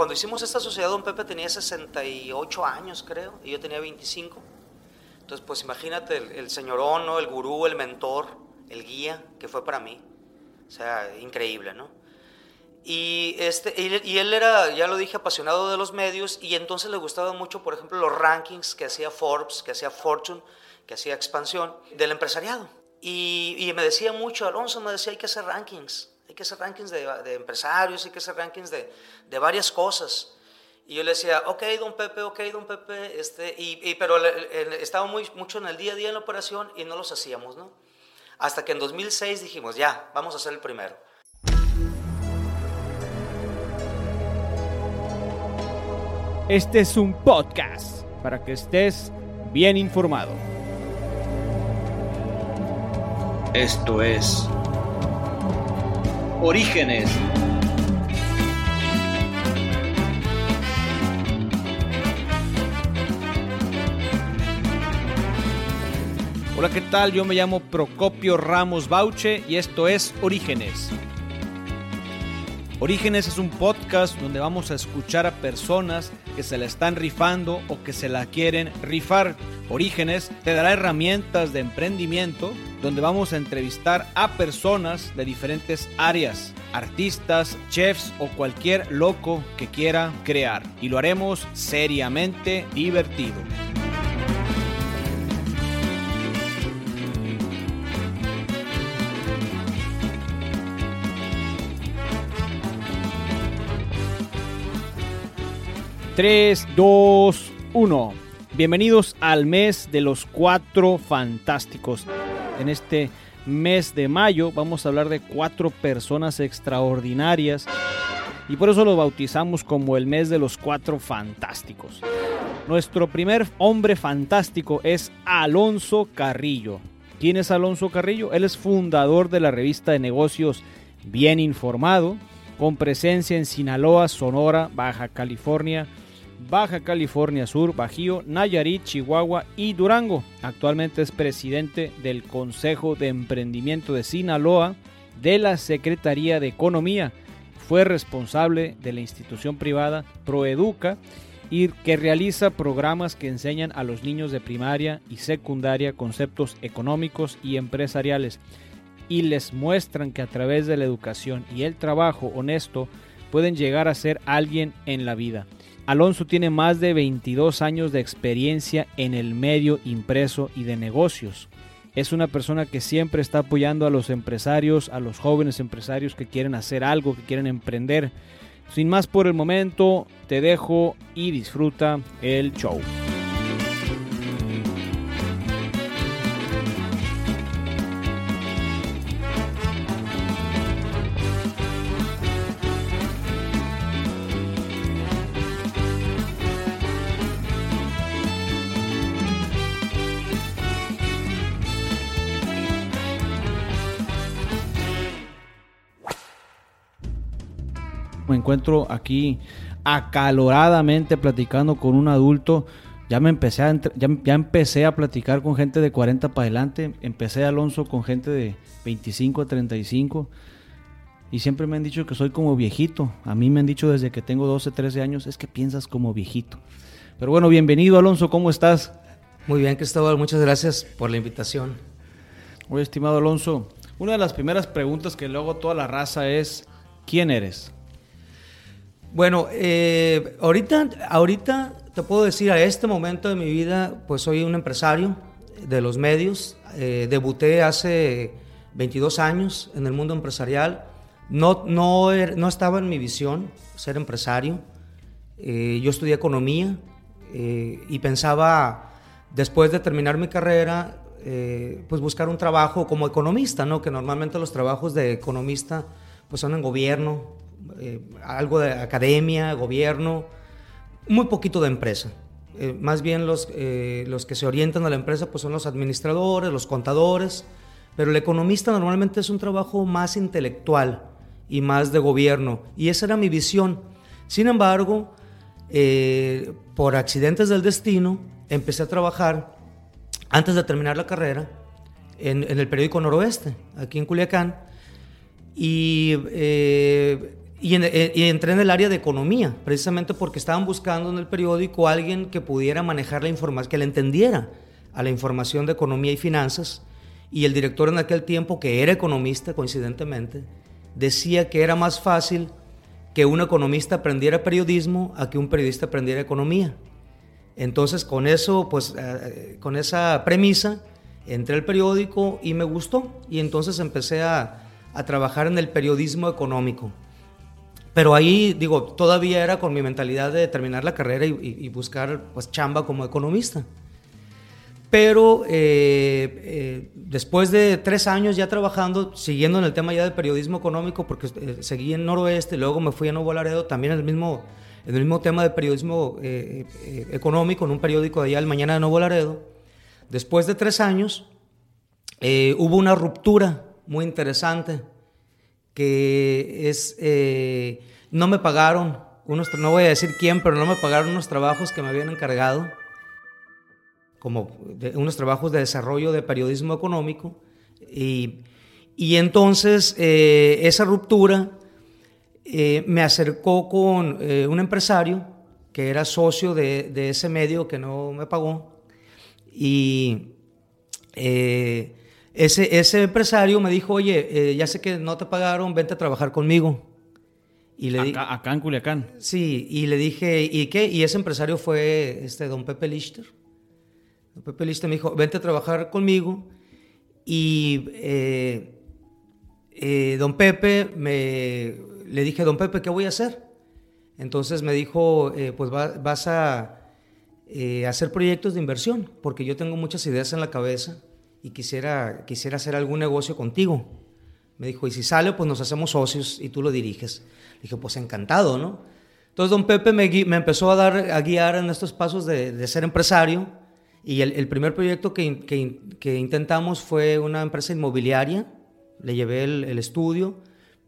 cuando hicimos esta sociedad, don Pepe tenía 68 años, creo, y yo tenía 25. Entonces, pues imagínate el, el señorón, ¿no? el gurú, el mentor, el guía que fue para mí. O sea, increíble, ¿no? Y, este, y él era, ya lo dije, apasionado de los medios y entonces le gustaban mucho, por ejemplo, los rankings que hacía Forbes, que hacía Fortune, que hacía Expansión, del empresariado. Y, y me decía mucho, Alonso me decía, hay que hacer rankings, que hacer rankings de, de empresarios, hay que hacer rankings de, de, varias cosas. Y yo le decía, ok, don Pepe, ok, don Pepe, este, y, pero estaba muy, mucho en el día a día en la operación y no los hacíamos, ¿no? Hasta que en 2006 dijimos, ya, vamos a hacer el primero. Este es un podcast para que estés bien informado. Esto es Orígenes. Hola, ¿qué tal? Yo me llamo Procopio Ramos Bauche y esto es Orígenes. Orígenes es un podcast donde vamos a escuchar a personas que se la están rifando o que se la quieren rifar. Orígenes te dará herramientas de emprendimiento donde vamos a entrevistar a personas de diferentes áreas, artistas, chefs o cualquier loco que quiera crear. Y lo haremos seriamente divertido. 3, 2, 1. Bienvenidos al mes de los cuatro fantásticos. En este mes de mayo vamos a hablar de cuatro personas extraordinarias y por eso lo bautizamos como el mes de los cuatro fantásticos. Nuestro primer hombre fantástico es Alonso Carrillo. ¿Quién es Alonso Carrillo? Él es fundador de la revista de negocios Bien Informado, con presencia en Sinaloa, Sonora, Baja California, Baja California Sur, Bajío, Nayarit, Chihuahua y Durango. Actualmente es presidente del Consejo de Emprendimiento de Sinaloa de la Secretaría de Economía. Fue responsable de la institución privada Proeduca y que realiza programas que enseñan a los niños de primaria y secundaria conceptos económicos y empresariales y les muestran que a través de la educación y el trabajo honesto pueden llegar a ser alguien en la vida. Alonso tiene más de 22 años de experiencia en el medio impreso y de negocios. Es una persona que siempre está apoyando a los empresarios, a los jóvenes empresarios que quieren hacer algo, que quieren emprender. Sin más por el momento, te dejo y disfruta el show. Me encuentro aquí acaloradamente platicando con un adulto. Ya me empecé a, ya, ya, empecé a platicar con gente de 40 para adelante. Empecé Alonso con gente de 25 a 35. Y siempre me han dicho que soy como viejito. A mí me han dicho desde que tengo 12, 13 años, es que piensas como viejito. Pero bueno, bienvenido Alonso, ¿cómo estás? Muy bien, Cristóbal, muchas gracias por la invitación. Muy estimado Alonso, una de las primeras preguntas que luego toda la raza es, ¿quién eres? Bueno, eh, ahorita, ahorita te puedo decir, a este momento de mi vida, pues soy un empresario de los medios. Eh, debuté hace 22 años en el mundo empresarial. No, no, er, no estaba en mi visión ser empresario. Eh, yo estudié economía y pensaba, después de terminar mi carrera, pues buscar un trabajo como economista, ¿no? Que normalmente los trabajos de economista pues son en gobierno, eh, algo de academia, gobierno, muy poquito de empresa. Eh, más bien los, eh, los que se orientan a la empresa pues son los administradores, los contadores, pero el economista normalmente es un trabajo más intelectual y más de gobierno. Y esa era mi visión. Sin embargo, por accidentes del destino, empecé a trabajar antes de terminar la carrera en, en el periódico Noroeste, aquí en Culiacán. Y y, entré en el área de economía, precisamente porque estaban buscando en el periódico a alguien que pudiera manejar la información, que le entendiera a la información de economía y finanzas. Y el director en aquel tiempo, que era economista coincidentemente, decía que era más fácil que un economista aprendiera periodismo a que un periodista aprendiera economía. Entonces, con eso, pues, eh, con esa premisa, entré al periódico y me gustó. Y entonces empecé a, trabajar en el periodismo económico. Pero ahí, digo, todavía era con mi mentalidad de terminar la carrera y, y buscar, pues, chamba como economista. Pero eh, eh, después de tres años ya trabajando, siguiendo en el tema ya del periodismo económico, porque eh, seguí en Noroeste, luego me fui a Nuevo Laredo, también en el mismo, en el mismo tema de periodismo económico, en un periódico de allá, el Mañana de Nuevo Laredo. Después de tres años, hubo una ruptura muy interesante, que es, no me pagaron, unos, no voy a decir quién, pero no me pagaron unos trabajos que me habían encargado como unos trabajos de desarrollo de periodismo económico. Y, y entonces eh, esa ruptura eh, me acercó con eh, un empresario que era socio de, de, ese medio que no me pagó. Y ese, ese empresario me dijo, oye, ya sé que no te pagaron, vente a trabajar conmigo. Y le acá, acá, en Culiacán. Sí, y le dije, ¿y qué? Y ese empresario fue este don Pepe Lichter. Pepe Lista me dijo, vente a trabajar conmigo. Y eh, eh, don Pepe, me, le dije, don Pepe, ¿qué voy a hacer? Entonces me dijo, eh, pues vas a hacer proyectos de inversión, porque yo tengo muchas ideas en la cabeza y quisiera, quisiera hacer algún negocio contigo. Me dijo, y si sale, pues nos hacemos socios y tú lo diriges. Le dije, pues encantado, ¿no? Entonces don Pepe me, me empezó a, dar, a guiar en estos pasos de, de ser empresario y el, primer proyecto que, que, intentamos fue una empresa inmobiliaria, le llevé el, estudio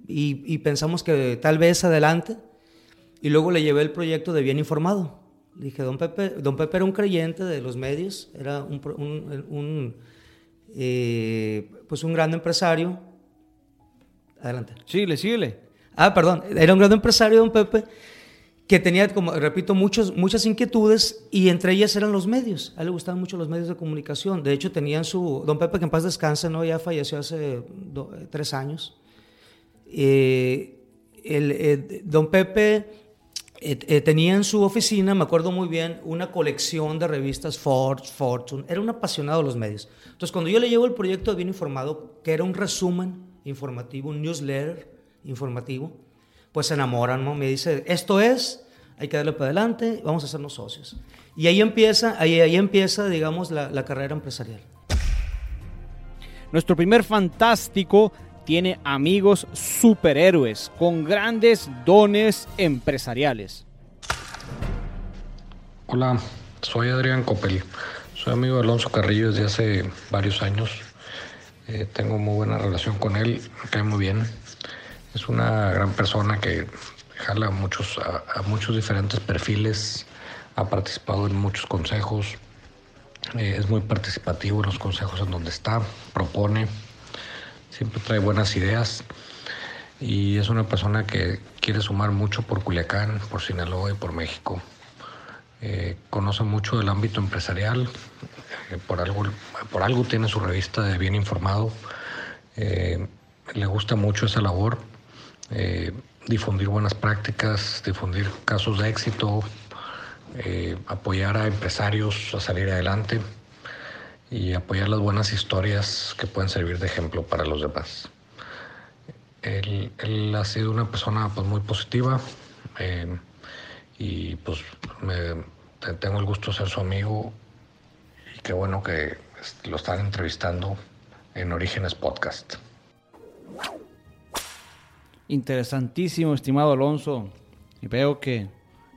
y, pensamos que tal vez adelante. Y luego le llevé el proyecto de bien informado. Le dije, don Pepe, don Pepe era un creyente de los medios, era un, un, eh, pues un gran empresario. Adelante. Síguele, síguele. Ah, perdón, era un gran empresario, don Pepe que tenía, como repito, muchos, muchas inquietudes y entre ellas eran los medios. A él le gustaban mucho los medios de comunicación. De hecho, tenían su... Don Pepe, que en paz descanse, ¿no? ya falleció hace tres años. Eh, el, eh, don Pepe eh, tenía en su oficina, me acuerdo muy bien, una colección de revistas Forbes, Fortune. Era un apasionado de los medios. Entonces, cuando yo le llevo el proyecto de Bien Informado, que era un resumen informativo, un newsletter informativo, pues se enamoran, ¿no? Me dice, esto es, hay que darle para adelante, vamos a hacernos socios. Y ahí empieza, ahí, ahí empieza, digamos, la carrera empresarial. Nuestro primer fantástico tiene amigos superhéroes con grandes dones empresariales. Hola, soy Adrián Copel. Soy amigo de Alonso Carrillo desde hace varios años. Eh, tengo muy buena relación con él, me cae muy bien. Es una gran persona que jala a muchos, a, muchos diferentes perfiles, ha participado en muchos consejos, eh, es muy participativo en los consejos en donde está, propone, siempre trae buenas ideas y es una persona que quiere sumar mucho por Culiacán, por Sinaloa y por México. Eh, conoce mucho del ámbito empresarial, eh, por, algo, tiene su revista de Bien Informado, le gusta mucho esa labor eh, difundir buenas prácticas, difundir casos de éxito, eh, apoyar a empresarios a salir adelante y apoyar las buenas historias que pueden servir de ejemplo para los demás. Él, ha sido una persona pues, muy positiva eh, y pues tengo el gusto de ser su amigo y qué bueno que lo están entrevistando en Orígenes Podcast. Interesantísimo, estimado Alonso. Y veo que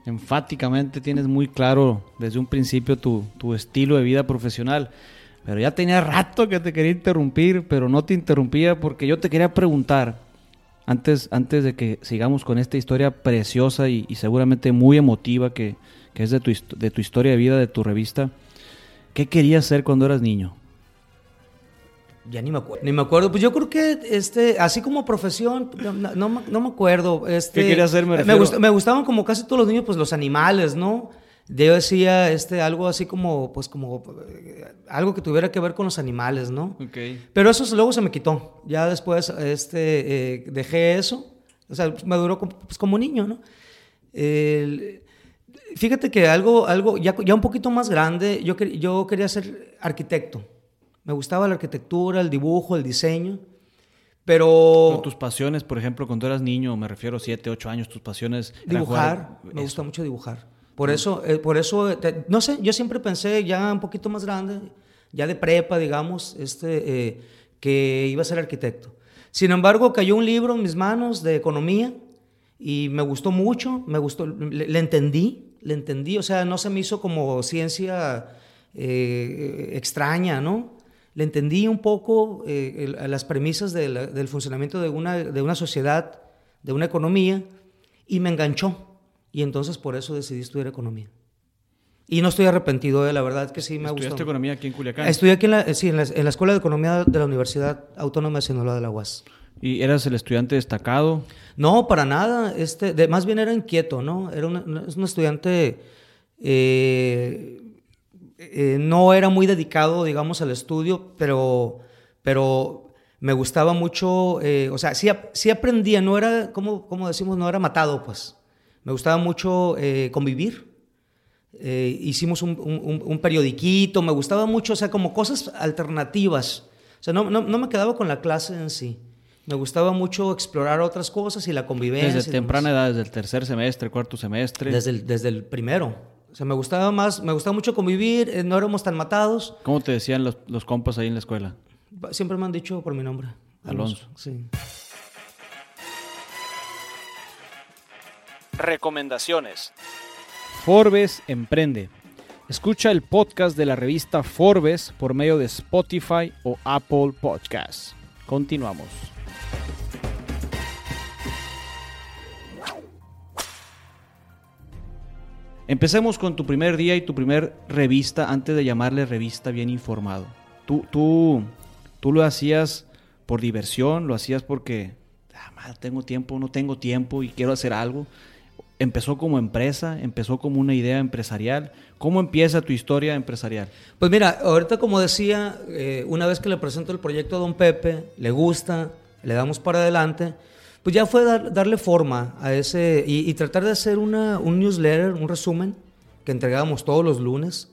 enfáticamente tienes muy claro desde un principio tu, estilo de vida profesional. Pero ya tenía rato que te quería interrumpir, pero no te interrumpía porque yo te quería preguntar, antes, antes de que sigamos con esta historia preciosa y, seguramente muy emotiva que, que es de tu, de tu historia de vida, de tu revista, ¿qué querías ser cuando eras niño? Ya ni me acuerdo. Ni me acuerdo. Pues yo creo que, este, así como profesión, no, no, me- no me acuerdo. Este, ¿Qué quería hacer, me gust- me gustaban como casi todos los niños, pues los animales, ¿no? Yo decía, este, algo así como, pues como, eh, algo que tuviera que ver con los animales, ¿no? Ok. Pero eso luego se me quitó. Ya después este, eh, dejé eso. O sea, me duró como, pues, como niño, ¿no? Fíjate que algo, algo ya, ya un poquito más grande, yo, yo quería ser arquitecto. Me gustaba la arquitectura, el dibujo, el diseño. Pero Con tus pasiones, por ejemplo, cuando eras niño, me refiero 7, 8 años, tus pasiones dibujar, me gusta mucho dibujar. Por eso, eh, por eso, eh, te- no sé, yo siempre pensé ya un poquito más grande, ya de prepa, digamos, este, eh, que iba a ser arquitecto. Sin embargo, cayó un libro en mis manos de economía y me gustó mucho, me gustó, le, le entendí, le entendí, o sea, no se me hizo como ciencia eh, extraña, ¿no? Le entendí un poco el- las premisas de la- del funcionamiento de una, de una sociedad, de una economía, y me enganchó. Y entonces por eso decidí estudiar economía. Y no estoy arrepentido, de la verdad que sí me ha Estudiaste economía aquí en Culiacán. Estudié aquí en la, eh, sí, en la, en la Escuela de Economía de la Universidad Autónoma de Sinaloa de la UAS. ¿Y eras el estudiante destacado? No, para nada. Este, de- más bien era inquieto, ¿no? Era es un estudiante. eh, eh, no era muy dedicado, digamos, al estudio, pero, pero me gustaba mucho. eh, o sea, sí, sí aprendía, no era, como, como decimos, no era matado, pues. Me gustaba mucho eh, convivir. Eh, hicimos un, un- periodiquito, me gustaba mucho, o sea, como cosas alternativas. O sea, no, no, no me quedaba con la clase en sí. Me gustaba mucho explorar otras cosas y la convivencia. Desde temprana edad, desde el tercer semestre, cuarto semestre. Desde el, desde el primero. O sea, me gustaba más, me gustaba mucho convivir, eh, no éramos tan matados. ¿Cómo te decían los, los compas ahí en la escuela? Siempre me han dicho por mi nombre. Alonso. Sí. Recomendaciones. Forbes Emprende. Escucha el podcast de la revista Forbes por medio de Spotify o Apple Podcasts. Continuamos. Empecemos con tu primer día y tu primer revista antes de llamarle revista bien informado. Tú, tú, tú lo hacías por diversión, lo hacías porque ah, tengo tiempo, no tengo tiempo y quiero hacer algo. Empezó como empresa, empezó como una idea empresarial. ¿Cómo empieza tu historia empresarial? Pues mira, ahorita como decía, eh, una vez que le presento el proyecto a don Pepe, le gusta, le damos para adelante, pues ya fue dar- darle forma a ese y, tratar de hacer una, un newsletter, un resumen que entregábamos todos los lunes.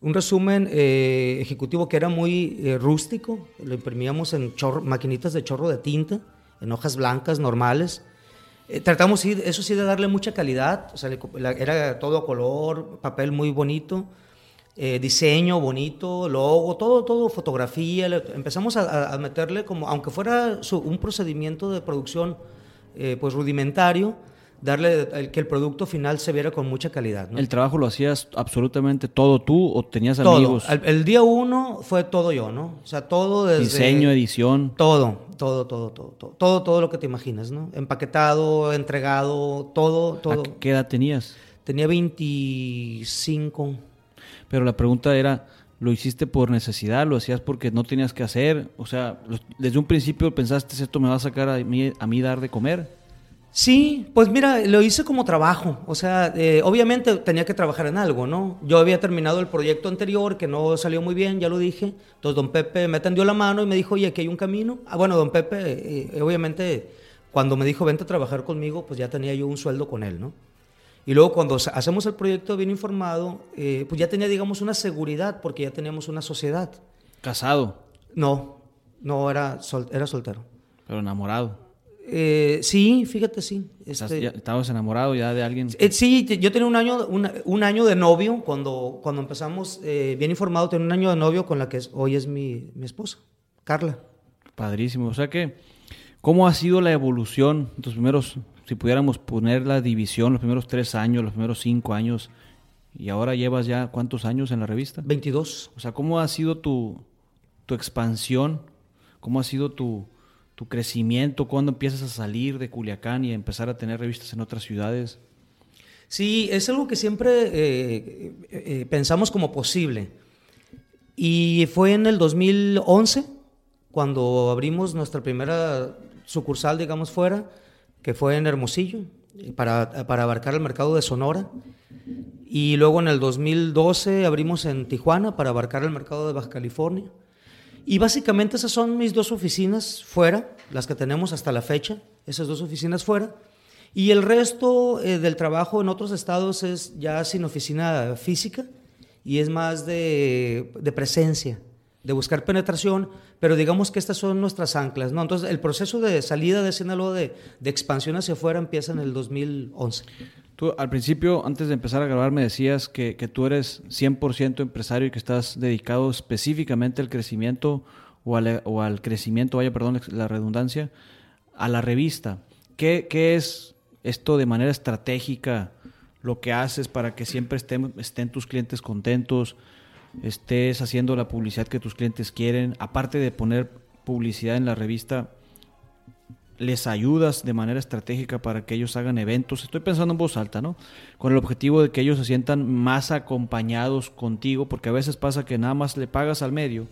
Un resumen eh, ejecutivo que era muy eh, rústico, lo imprimíamos en maquinitas de chorro de tinta, en hojas blancas normales. Eh, tratamos, eso sí, de darle mucha calidad, era todo color, papel muy bonito, eh, diseño bonito, logo, todo, todo, fotografía. empezamos a, meterle como, aunque fuera un procedimiento de producción eh, pues rudimentario, darle el- que el producto final se viera con mucha calidad. ¿no? ¿El trabajo lo hacías absolutamente todo tú o tenías todo. amigos? El, el día uno fue todo yo, ¿no? O sea, todo desde... Diseño, edición. Todo, todo, todo, todo, todo, todo, todo lo que te imaginas, ¿no? Empaquetado, entregado, todo, ¿A todo. qué edad tenías? Tenía 25. Pero la pregunta era, ¿lo hiciste por necesidad? ¿Lo hacías porque no tenías que hacer? O sea, desde un principio pensaste, esto me va a sacar a mí, a mí dar de comer. Sí, pues mira, lo hice como trabajo. O sea, eh, obviamente tenía que trabajar en algo, ¿no? Yo había terminado el proyecto anterior que no salió muy bien, ya lo dije. Entonces don Pepe me tendió la mano y me dijo, oye, aquí hay un camino. Ah, bueno, don Pepe, eh, obviamente, cuando me dijo, vente a trabajar conmigo, pues ya tenía yo un sueldo con él, ¿no? Y luego cuando hacemos el proyecto bien informado, eh, pues ya tenía, digamos, una seguridad porque ya teníamos una sociedad. Casado, No, no, era, sol- era soltero. pero enamorado. Eh, sí, fíjate, sí. Este, ya- estabas enamorado ya de alguien. eh, sí, yo tenía un año, un año de novio cuando, cuando empezamos eh, bien informado, tenía un año de novio con la que es- hoy es mi, mi esposa, Carla. Padrísimo. O sea que, ¿cómo ha sido la evolución? Los primeros, si pudiéramos poner la división, los primeros tres años, los primeros cinco años, y ahora llevas ya cuántos años en la revista? 22. O sea, ¿cómo ha sido tu, tu expansión? ¿Cómo ha sido tu, tu crecimiento? ¿Cuándo empiezas a salir de Culiacán y a empezar a tener revistas en otras ciudades? Sí, es algo que siempre eh, eh, eh, pensamos como posible. Y fue en el 2011 cuando abrimos nuestra primera sucursal, digamos, fuera, que fue en Hermosillo, para, para abarcar el mercado de Sonora. Y luego en el 2012 abrimos en Tijuana para abarcar el mercado de Baja California. Y básicamente esas son mis dos oficinas fuera, las que tenemos hasta la fecha, esas dos oficinas fuera. Y el resto eh, del trabajo en otros estados es ya sin oficina física y es más de, de presencia de buscar penetración, pero digamos que estas son nuestras anclas, ¿no? Entonces, el proceso de salida de Sinaloa de, de expansión hacia afuera empieza en el 2011. Tú al principio, antes de empezar a grabar, me decías que, que tú eres 100% empresario y que estás dedicado específicamente al crecimiento o al, o al crecimiento, vaya, perdón, la redundancia, a la revista. ¿Qué, qué es esto de manera estratégica, lo que haces para que siempre estén, estén tus clientes contentos? estés haciendo la publicidad que tus clientes quieren, aparte de poner publicidad en la revista, les ayudas de manera estratégica para que ellos hagan eventos. Estoy pensando en voz alta, ¿no? Con el objetivo de que ellos se sientan más acompañados contigo, porque a veces pasa que nada más le pagas al medio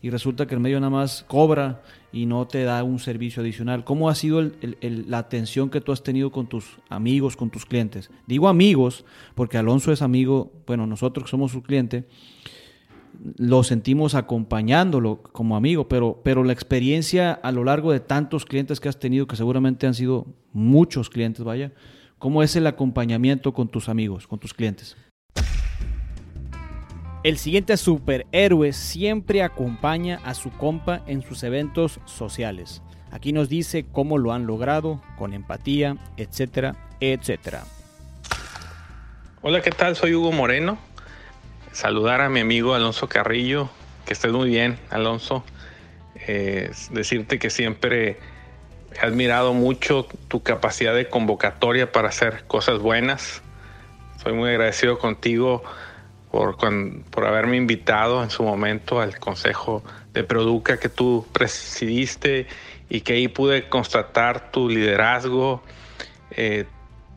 y resulta que el medio nada más cobra y no te da un servicio adicional. ¿Cómo ha sido la atención que tú has tenido con tus amigos, con tus clientes? Digo amigos, porque Alonso es amigo, bueno, nosotros somos su cliente, lo sentimos acompañándolo como amigo, pero, pero la experiencia a lo largo de tantos clientes que has tenido, que seguramente han sido muchos clientes, vaya, ¿cómo es el acompañamiento con tus amigos, con tus clientes? El siguiente superhéroe siempre acompaña a su compa en sus eventos sociales. Aquí nos dice cómo lo han logrado, con empatía, etcétera, etcétera. Hola, ¿qué tal? Soy Hugo Moreno saludar a mi amigo Alonso Carrillo, que estés muy bien, Alonso. Eh, decirte que siempre he admirado mucho tu capacidad de convocatoria para hacer cosas buenas. Soy muy agradecido contigo por, por haberme invitado en su momento al Consejo de Produca que tú presidiste y que ahí pude constatar tu liderazgo, eh,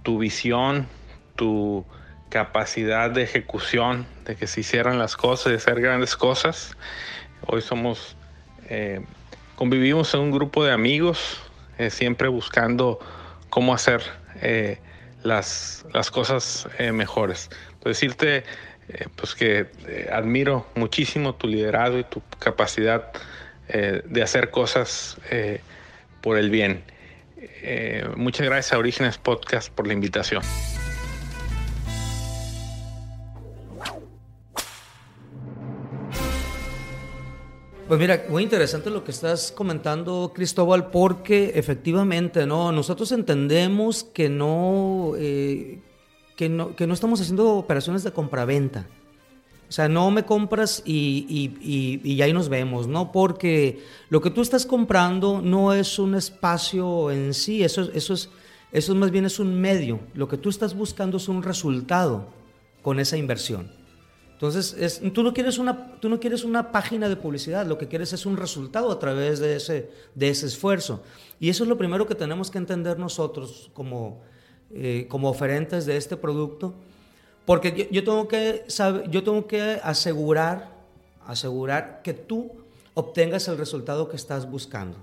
tu visión, tu capacidad de ejecución, de que se hicieran las cosas, de hacer grandes cosas. Hoy somos, eh, convivimos en un grupo de amigos, eh, siempre buscando cómo hacer eh, las, las, cosas mejores. decirte pues que admiro muchísimo tu liderazgo y tu capacidad de hacer cosas por el bien. muchas gracias a Orígenes Podcast por la invitación. Pues mira, muy interesante lo que estás comentando, Cristóbal, porque efectivamente, ¿no? Nosotros entendemos que no, eh, que no, que no estamos haciendo operaciones de compraventa. O sea, no me compras y, y, y, ahí nos vemos, ¿no? Porque lo que tú estás comprando no es un espacio en sí, eso, eso, es, eso más bien es un medio. Lo que tú estás buscando es un resultado con esa inversión. Entonces, tú, no quieres una, tú no quieres una página de publicidad, lo que quieres es un resultado a través de ese, de ese esfuerzo. Y eso es lo primero que tenemos que entender nosotros como, eh, como oferentes de este producto, porque yo, tengo que yo tengo que asegurar, asegurar que tú obtengas el resultado que estás buscando.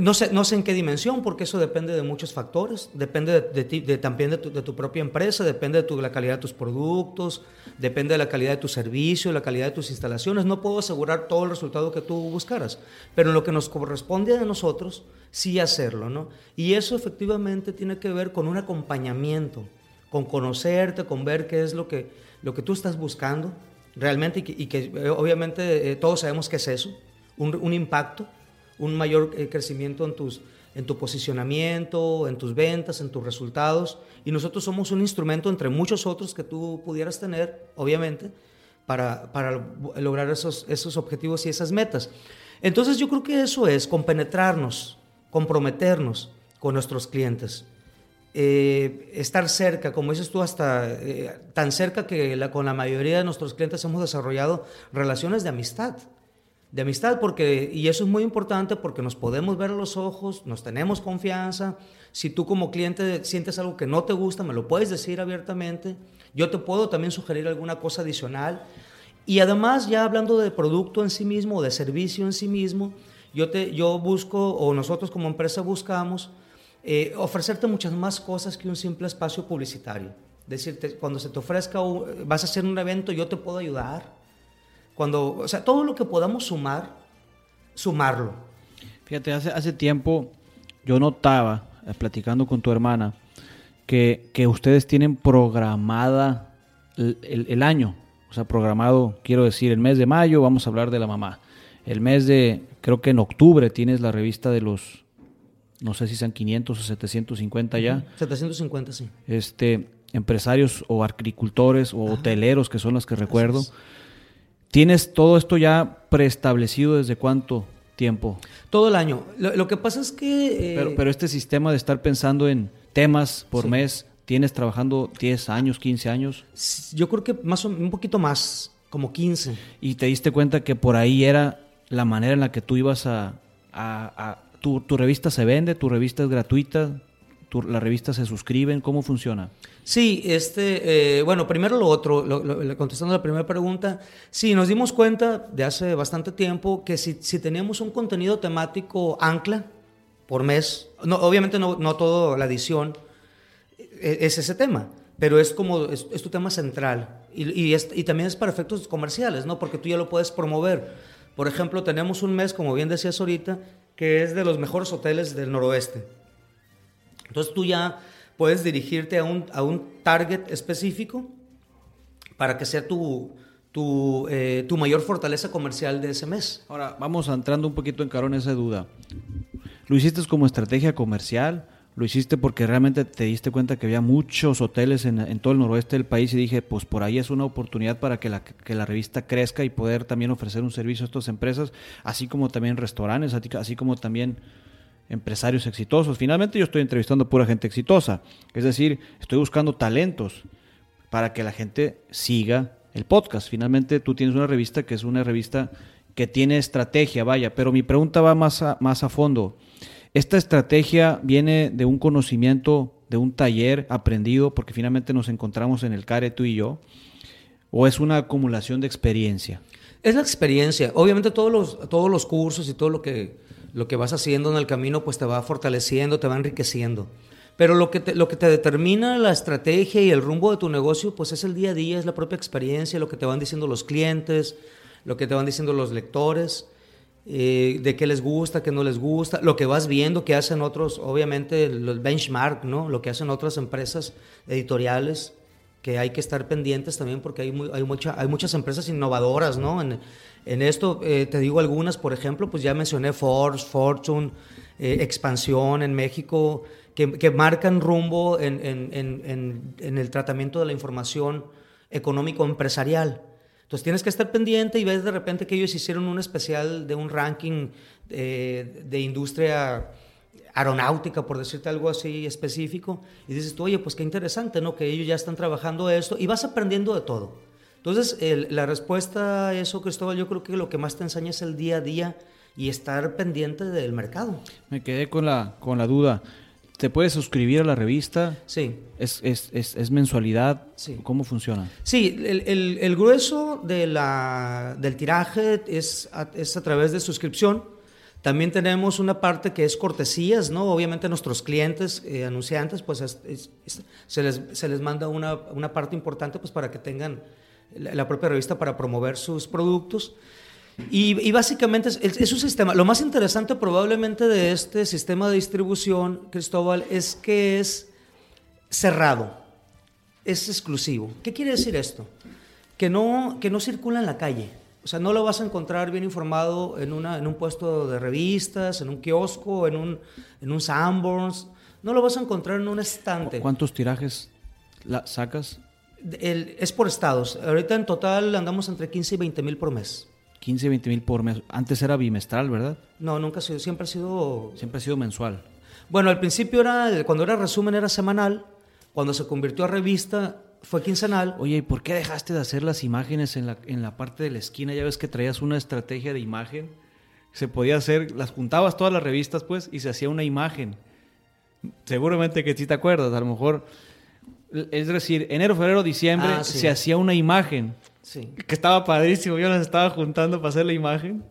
No sé, no sé en qué dimensión, porque eso depende de muchos factores. Depende de, ti, de también de tu, propia empresa, depende de la calidad de tus productos, depende de la calidad de tu servicio, la calidad de tus instalaciones. No puedo asegurar todo el resultado que tú buscaras, pero en lo que nos corresponde a nosotros, sí hacerlo. ¿no? Y eso efectivamente tiene que ver con un acompañamiento, con conocerte, con ver qué es lo que, lo que tú estás buscando realmente y que, eh, obviamente eh, todos sabemos que es eso, un impacto un mayor eh, crecimiento en, tus, en tu posicionamiento, en tus ventas, en tus resultados. Y nosotros somos un instrumento entre muchos otros que tú pudieras tener, obviamente, para, para lograr esos, esos objetivos y esas metas. Entonces yo creo que eso es compenetrarnos, comprometernos con nuestros clientes. Eh, estar cerca, como dices tú, hasta eh, tan cerca que con la mayoría de nuestros clientes hemos desarrollado relaciones de amistad de amistad, porque, y eso es muy importante porque nos podemos ver a los ojos, nos tenemos confianza. Si tú como cliente sientes algo que no te gusta, me lo puedes decir abiertamente. Yo te puedo también sugerir alguna cosa adicional. Y además, ya hablando de producto en sí mismo, o de servicio en sí mismo, yo, te, yo busco, o nosotros como empresa buscamos, eh, ofrecerte muchas más cosas que un simple espacio publicitario. Decirte, cuando se te ofrezca, vas a hacer un evento, yo te puedo ayudar. Cuando, o sea, todo lo que podamos sumar, sumarlo. Fíjate, hace, hace tiempo yo notaba, eh, platicando con tu hermana, que, que ustedes tienen programada el, el, año. O sea, programado, quiero decir, el mes de mayo vamos a hablar de la mamá. El mes de, creo que en octubre tienes la revista de los, no sé si sean 500 o 750 ya. 750, sí. Este, empresarios o agricultores o hoteleros, que son las que recuerdo. ¿Tienes todo esto ya preestablecido desde cuánto tiempo? Todo el año. Lo, que pasa es que... Eh, pero, este sistema de estar pensando en temas por mes, ¿tienes trabajando 10 años, 15 años? Yo creo que más o, un poquito más, como 15. ¿Y te diste cuenta que por ahí era la manera en la que tú ibas a... a, tu, tu, revista se vende, tu revista es gratuita, la revista se suscriben, ¿cómo funciona? Sí, este, eh, bueno, primero lo otro, contestando la primera pregunta, sí, nos dimos cuenta de hace bastante tiempo que si, si teníamos un contenido temático ancla por mes, no, obviamente no, no todo la edición e, es, ese tema, pero es como, es, tu tema central y, y, y, también es para efectos comerciales, ¿no? Porque tú ya lo puedes promover. Por ejemplo, tenemos un mes, como bien decías ahorita, que es de los mejores hoteles del noroeste. Entonces tú ya puedes dirigirte a un, a un target específico para que sea tu, tu, eh, tu, mayor fortaleza comercial de ese mes. Ahora, vamos entrando un poquito en carón esa duda. ¿Lo hiciste como estrategia comercial? ¿Lo hiciste porque realmente te diste cuenta que había muchos hoteles en, en, todo el noroeste del país y dije, pues por ahí es una oportunidad para que la, que la revista crezca y poder también ofrecer un servicio a estas empresas, así como también restaurantes, así como también empresarios exitosos. Finalmente yo estoy entrevistando pura gente exitosa. Es decir, estoy buscando talentos para que la gente siga el podcast. Finalmente tú tienes una revista que es una revista que tiene estrategia, vaya, pero mi pregunta va más a, más a fondo. ¿Esta estrategia viene de un conocimiento, de un taller aprendido, porque finalmente nos encontramos en el CARE tú y yo? ¿O es una acumulación de experiencia? Es la experiencia. Obviamente todos los, todos los cursos y todo lo que lo que vas haciendo en el camino pues te va fortaleciendo, te va enriqueciendo. Pero lo que, te, lo que te determina la estrategia y el rumbo de tu negocio pues es el día a día, es la propia experiencia, lo que te van diciendo los clientes, lo que te van diciendo los lectores, eh, de qué les gusta, qué no les gusta, lo que vas viendo que hacen otros, obviamente los benchmark, ¿no? lo que hacen otras empresas editoriales que hay que estar pendientes también porque hay, hay, mucha, hay muchas empresas innovadoras, ¿no? En esto eh, te digo algunas, por ejemplo, pues ya mencioné Force, Fortune, eh, Expansión en México, que, que marcan rumbo en, en, en, el tratamiento de la información económico-empresarial. Entonces tienes que estar pendiente y ves de repente que ellos hicieron un especial de un ranking eh, de industria aeronáutica, por decirte algo así específico, y dices tú, oye, pues qué interesante, ¿no? Que ellos ya están trabajando esto y vas aprendiendo de todo. Entonces, la respuesta a eso, Cristóbal, yo creo que lo que más te enseña es el día a día y estar pendiente del mercado. Me quedé con la, con la duda. ¿Te puedes suscribir a la revista? Sí. ¿Es, es, es, es mensualidad? Sí. ¿Cómo funciona? Sí, el, el, el grueso de la, del tiraje es a, es a través de suscripción. También tenemos una parte que es cortesías, ¿no? Obviamente nuestros clientes, eh, anunciantes, pues es, es, se, les, se les manda una, una, parte importante pues para que tengan la, propia revista para promover sus productos. Y, básicamente es, es, un sistema. Lo más interesante probablemente de este sistema de distribución, Cristóbal, es que es cerrado, es exclusivo. ¿Qué quiere decir esto? Que no, que no circula en la calle. O sea, no lo vas a encontrar bien informado en, una, en un puesto de revistas, en un kiosco, en un, en un Sanborns. No lo vas a encontrar en un estante. ¿Cuántos tirajes la sacas? El, es por estados. Ahorita en total andamos entre 15 y 20 mil por mes. 15 y 20 mil por mes. Antes era bimestral, ¿verdad? No, nunca ha sido. Siempre ha sido... Siempre ha sido mensual. Bueno, al principio era, cuando era resumen era semanal. Cuando se convirtió a revista fue quincenal. Oye, ¿y por qué dejaste de hacer las imágenes en la, en la parte de la esquina? Ya ves que traías una estrategia de imagen. Se podía hacer, las juntabas todas las revistas, pues, y se hacía una imagen. Seguramente que sí te acuerdas, a lo mejor Es decir, enero, febrero, diciembre Ah, sí. se hacía una imagen Sí. que estaba padrísimo. Yo las estaba juntando para hacer la imagen,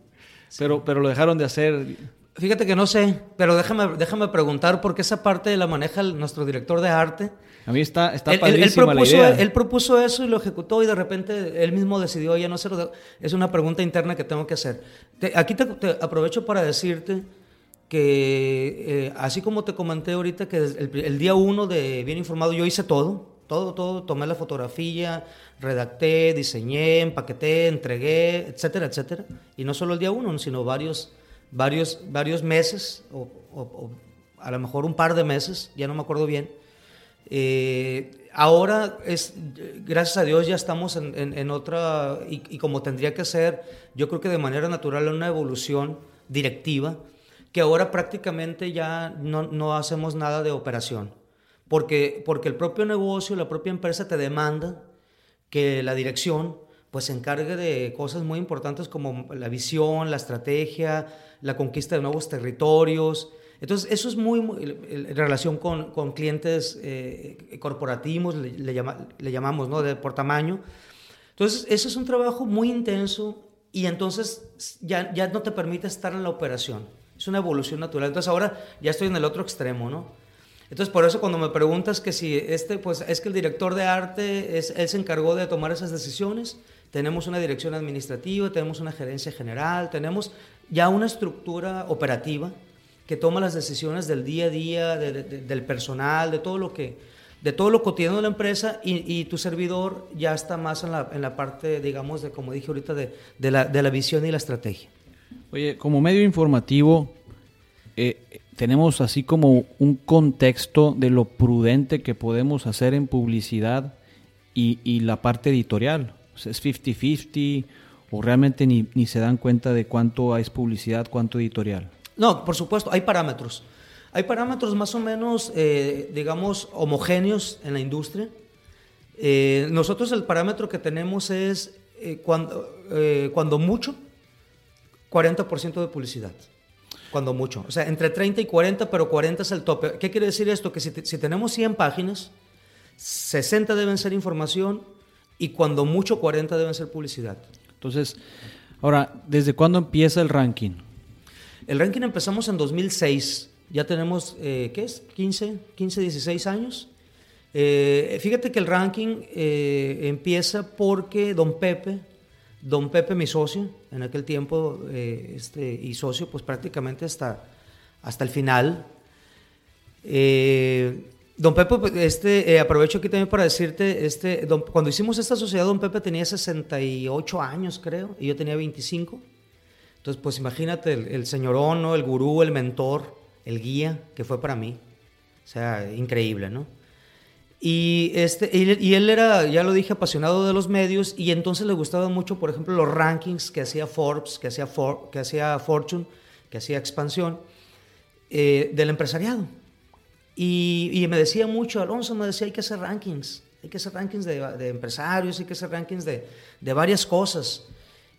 pero, pero lo dejaron de hacer. Fíjate que no sé, pero déjame, déjame preguntar porque esa parte la maneja el- nuestro director de arte. A mí está, está Él, él- él padrísima la propuso, idea. él propuso eso y lo ejecutó y de repente él mismo decidió ya no hacerlo. Es una pregunta interna que tengo que hacer. Te- aquí te, te aprovecho para decirte que eh, así como te comenté ahorita que el, el día uno de Bien Informado yo hice todo, todo, todo, tomé la fotografía, redacté, diseñé, empaqueté, entregué, etcétera, etcétera. Y no solo el día uno, sino varios, varios, varios meses o, o- o a lo mejor un par de meses, ya no me acuerdo bien. Eh, ahora es, gracias a Dios ya estamos en, en- en otra, y, y como tendría que ser, yo creo que de manera natural una evolución directiva, que ahora prácticamente ya no, no hacemos nada de operación, porque, porque el propio negocio, la propia empresa te demanda que la dirección pues se encargue de cosas muy importantes como la visión, la estrategia, la conquista de nuevos territorios. Entonces, eso es muy, muy- en relación con, con clientes eh, corporativos, le, le llama- le llamamos, ¿no? De, por tamaño. Entonces, eso es un trabajo muy intenso y entonces ya, ya no te permite estar en la operación. Es una evolución natural. Entonces, ahora ya estoy en el otro extremo, ¿no? Entonces, por eso cuando me preguntas que si este, pues es que el director de arte, es, él se encargó de tomar esas decisiones, tenemos una dirección administrativa, tenemos una gerencia general, tenemos ya una estructura operativa que toma las decisiones del día a día, de- de- de- del personal, de todo lo que, de todo lo cotidiano de la empresa y, y tu servidor ya está más en la, en la parte, digamos, de como dije ahorita, de, de la, la visión y la estrategia. Oye, como medio informativo, eh, tenemos así como un contexto de lo prudente que podemos hacer en publicidad y, y la parte editorial. ¿Es 50-50 o realmente ni, ni se dan cuenta de cuánto es publicidad, cuánto editorial? No, por supuesto, hay parámetros. Hay parámetros más o menos, eh, digamos, homogéneos en la industria. Eh, nosotros el parámetro que tenemos es cuando, cuando mucho, 40% de publicidad. Cuando mucho. O sea, entre 30 y 40, pero 40 es el tope. ¿Qué quiere decir esto? Que si, te- si tenemos 100 páginas, 60 deben ser información y cuando mucho 40 deben ser publicidad. Entonces, ahora, ¿desde cuándo empieza el ranking? El ranking empezamos en 2006. Ya tenemos, eh, ¿qué es? 15, 15, 16 años. Eh, fíjate que el ranking eh, empieza porque don Pepe, don Pepe, mi socio, en aquel tiempo, eh, este, y socio, pues prácticamente hasta, hasta el final. Eh, don Pepe, pues, este, eh, aprovecho aquí también para decirte, este, don- cuando hicimos esta sociedad, don Pepe tenía 68 años, creo, y yo tenía 25. Entonces, pues imagínate el, el señorón, ¿no? el gurú, el mentor, el guía que fue para mí. O sea, increíble, ¿no? Y, este, y, él- era, ya lo dije, apasionado de los medios y entonces le gustaban mucho, por ejemplo, los rankings que hacía Forbes, que hacía, For- que hacía Fortune, que hacía Expansión, eh, del empresariado. Y, y me decía mucho, Alonso me decía, hay que hacer rankings, hay que hacer rankings de, de empresarios, hay que hacer rankings de, de varias cosas.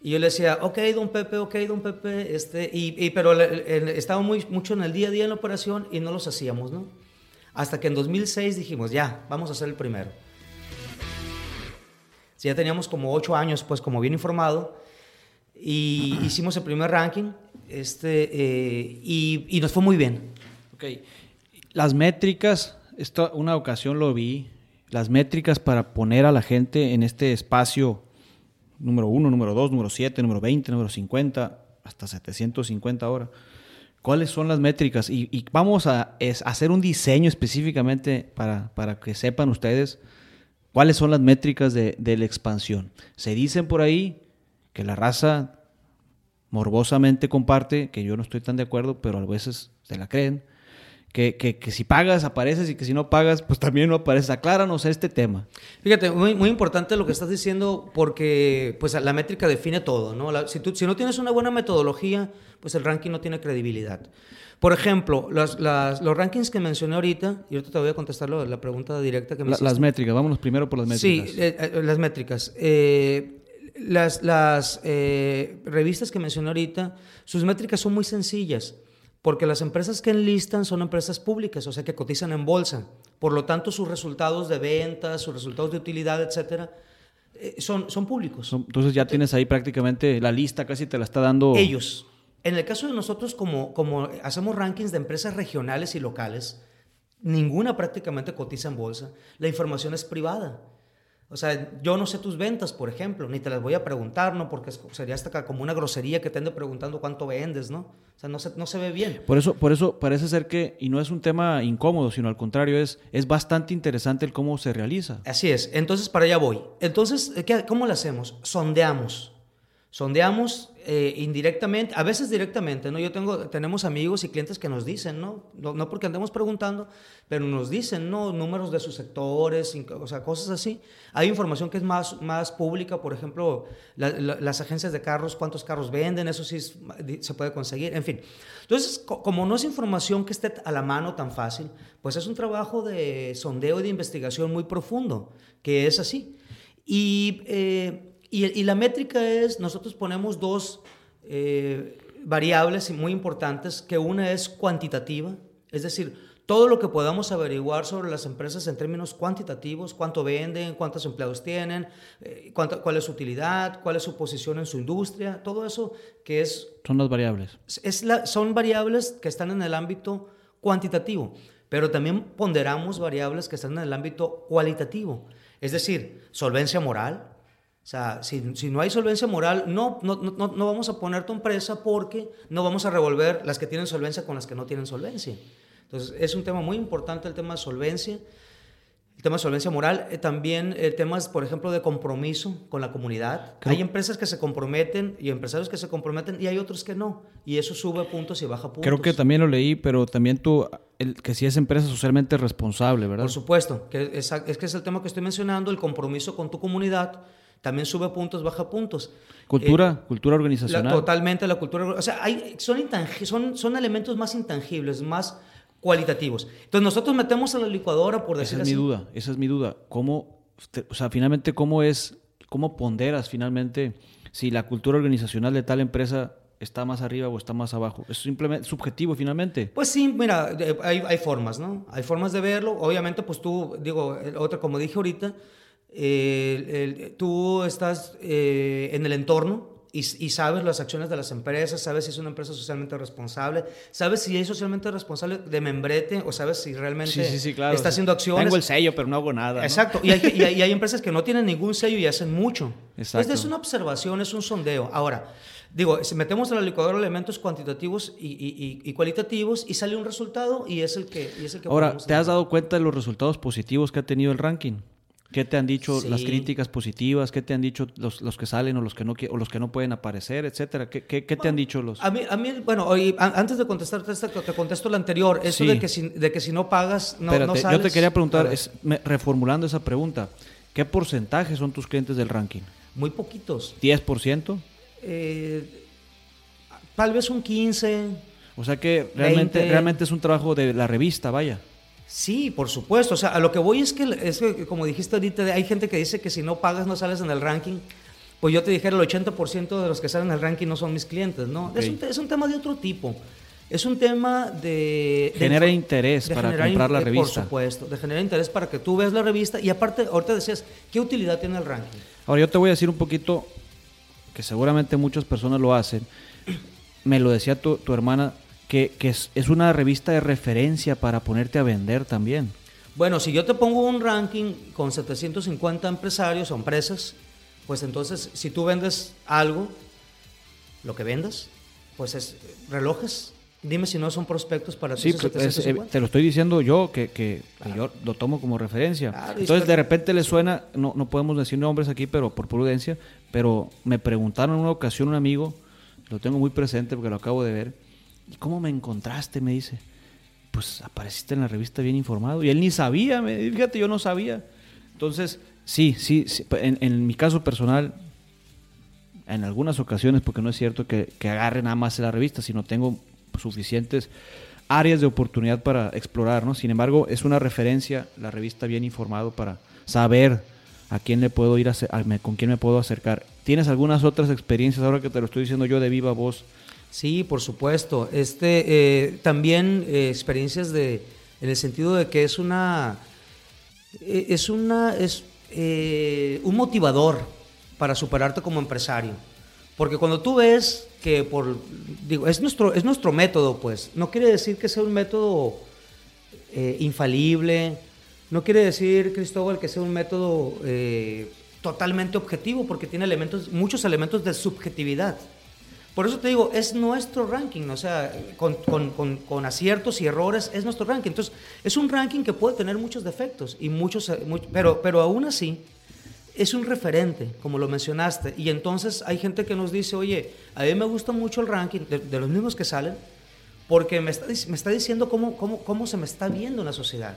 Y yo le decía, ok, don Pepe, ok, don Pepe, este, y, y- pero le- el- estaba muy, mucho en el día a día en la operación y no los hacíamos, ¿no? Hasta que en 2006 dijimos, ya, vamos a hacer el primero. Sí, ya teníamos como ocho años, pues, como bien informado, y hicimos el primer ranking, este, eh, y, y nos fue muy bien. Ok. Las métricas, esto una ocasión lo vi, las métricas para poner a la gente en este espacio número uno, número dos, número siete, número 20, número 50, hasta 750 ahora. ¿Cuáles son las métricas? Y, y vamos a hacer un diseño específicamente para, para que sepan ustedes cuáles son las métricas de, de la expansión. Se dicen por ahí que la raza morbosamente comparte, que yo no estoy tan de acuerdo, pero a veces se la creen, que, que, que si pagas apareces y que si no pagas, pues también no apareces. Acláranos este tema. Fíjate, muy, muy importante lo que estás diciendo porque pues, la métrica define todo. ¿no? La- si, tú, si no tienes una buena metodología, pues el ranking no tiene credibilidad. Por ejemplo, las- las- los rankings que mencioné ahorita, y ahorita te voy a contestar la pregunta directa que me La- las métricas, vámonos primero por las métricas. Sí, eh, eh, las métricas. Eh, las las revistas que mencioné ahorita, sus métricas son muy sencillas. Porque las empresas que enlistan son empresas públicas, o sea, que cotizan en bolsa. Por lo tanto, sus resultados de ventas, sus resultados de utilidad, etcétera, eh, son, son públicos. Entonces ya tienes ahí prácticamente la lista, casi te la está dando. Ellos. En el caso de nosotros, como, como hacemos rankings de empresas regionales y locales, ninguna prácticamente cotiza en bolsa. La información es privada. O sea, yo no sé tus ventas, por ejemplo, ni te las voy a preguntar, ¿no? Porque sería hasta como una grosería que te ande preguntando cuánto vendes, ¿no? O sea, no se, no se ve bien. Por eso, por eso parece ser que, y no es un tema incómodo, sino al contrario, es, es bastante interesante el cómo se realiza. Así es. Entonces, para allá voy. Entonces, ¿qué, ¿cómo lo hacemos? Sondeamos. Sondeamos eh, indirectamente, a veces directamente, ¿no? Yo tengo, tenemos amigos y clientes que nos dicen, ¿no? ¿no? porque andemos preguntando, pero nos dicen, ¿no? Números de sus sectores, o sea, cosas así. Hay información que es más, más pública, por ejemplo, las agencias de carros, cuántos carros venden, eso sí se puede conseguir, en fin. Entonces, como no es información que esté a la mano tan fácil, pues es un trabajo de sondeo y de investigación muy profundo, que es así. Y... Eh, y, la métrica es, nosotros ponemos dos eh, variables muy importantes, que una es cuantitativa, es decir, todo lo que podamos averiguar sobre las empresas en términos cuantitativos, cuánto venden, cuántos empleados tienen, eh, cuál es su utilidad, cuál es su posición en su industria, todo eso que es... Son las variables. Es la, son variables que están en el ámbito cuantitativo, pero también ponderamos variables que están en el ámbito cualitativo, es decir, solvencia moral, o sea, si, no hay solvencia moral, no, no, no, no vamos a poner tu empresa porque no vamos a revolver las que tienen solvencia con las que no tienen solvencia. Entonces, es un tema muy importante el tema de solvencia, el tema de solvencia moral, eh, también el tema, por ejemplo, de compromiso con la comunidad. Hay empresas que se comprometen y empresarios que se comprometen y hay otros que no. Y eso sube puntos y baja puntos. Creo que también lo leí, pero también tú, el, que si es empresa socialmente responsable, ¿verdad? Por supuesto, que es, es que es el tema que estoy mencionando, el compromiso con tu comunidad también sube puntos, baja puntos. Cultura, eh, cultura organizacional. totalmente la cultura. O sea, hay, son, son, son elementos más intangibles, más cualitativos. Entonces nosotros metemos a la licuadora por decir Esa es mi duda, esa es mi duda. ¿Cómo, o sea, finalmente, cómo es, cómo ponderas finalmente si la cultura organizacional de tal empresa está más arriba o está más abajo? ¿Es simplemente subjetivo finalmente? Pues sí, mira, hay, hay formas, ¿no? Hay formas de verlo. Obviamente, pues tú, digo, otra, como dije ahorita, tú estás eh, en el entorno y, sabes las acciones de las empresas, sabes si es una empresa socialmente responsable, sabes si es socialmente responsable de membrete o sabes si realmente está haciendo acciones. Tengo el sello, pero no hago nada. Exacto. Y, hay, empresas que no tienen ningún sello y hacen mucho. Exacto. es una observación, es un sondeo. Ahora, digo, si metemos en la licuadora elementos cuantitativos y, cualitativos y sale un resultado y es el que... es el que Ahora, ¿te has dado cuenta de los resultados positivos que ha tenido el ranking? ¿Qué te han dicho las críticas positivas? ¿Qué te han dicho los, los, que salen o los que no o los que no pueden aparecer, etcétera? ¿Qué, qué, te han dicho los...? A mí, a mí bueno, hoy, antes de contestarte esta, te contesto la anterior. Eso de, que si, de que si no pagas, no, no sales. Yo te quería preguntar, es, reformulando esa pregunta, ¿qué porcentaje son tus clientes del ranking? Muy poquitos. ¿10%? Eh, tal vez un 15%. O sea que realmente, realmente es un trabajo de la revista, vaya. Sí, por supuesto. O sea, a lo que voy es que, es que, como dijiste ahorita, hay gente que dice que si no pagas no sales en el ranking. Pues yo te dijera, el 80% de los que salen en el ranking no son mis clientes, ¿no? Es, un, es, un, tema de otro tipo. Es un tema de... Genera interés para comprar la revista. Por supuesto, de generar interés para que tú veas la revista. Y aparte, ahorita decías, ¿qué utilidad tiene el ranking? Ahora, yo te voy a decir un poquito, que seguramente muchas personas lo hacen. Me lo decía tu, tu hermana, que, es, una revista de referencia para ponerte a vender también. Bueno, si yo te pongo un ranking con 750 empresarios o empresas, pues entonces si tú vendes algo, lo que vendas, pues es relojes. Dime si no son prospectos para. Sí, pues, eh, te lo estoy diciendo yo, que, yo lo tomo como referencia. entonces de repente le suena, no, no podemos decir nombres aquí, pero por prudencia, pero me preguntaron en una ocasión un amigo, lo tengo muy presente porque lo acabo de ver, ¿Y cómo me encontraste? Me dice. Pues apareciste en la revista bien informado. Y él ni sabía, me, fíjate, yo no sabía. Entonces, sí, sí, en, mi caso personal, en algunas ocasiones, porque no es cierto que, que agarre nada más la revista, sino tengo suficientes áreas de oportunidad para explorar, ¿no? Sin embargo, es una referencia, la revista bien informado para saber a quién le puedo ir a, con quién me puedo acercar. ¿Tienes algunas otras experiencias ahora que te lo estoy diciendo yo de viva voz Sí, por supuesto. Este, eh, también eh, experiencias de, en el sentido de que es una, eh, es una, es un motivador para superarte como empresario. Porque cuando tú ves que por, digo, es nuestro, es nuestro método, pues, no quiere decir que sea un método infalible, no quiere decir, Cristóbal, que sea un método totalmente objetivo, porque tiene elementos, muchos elementos de subjetividad. Por eso te digo, es nuestro ranking, o sea, con, con, con, aciertos y errores, es nuestro ranking. Entonces, es un ranking que puede tener muchos defectos, y muchos, eh, pero, pero aún así, es un referente, como lo mencionaste. Y entonces hay gente que nos dice, oye, a mí me gusta mucho el ranking de, los mismos que salen, porque me está, me está diciendo cómo, cómo, cómo se me está viendo en la sociedad,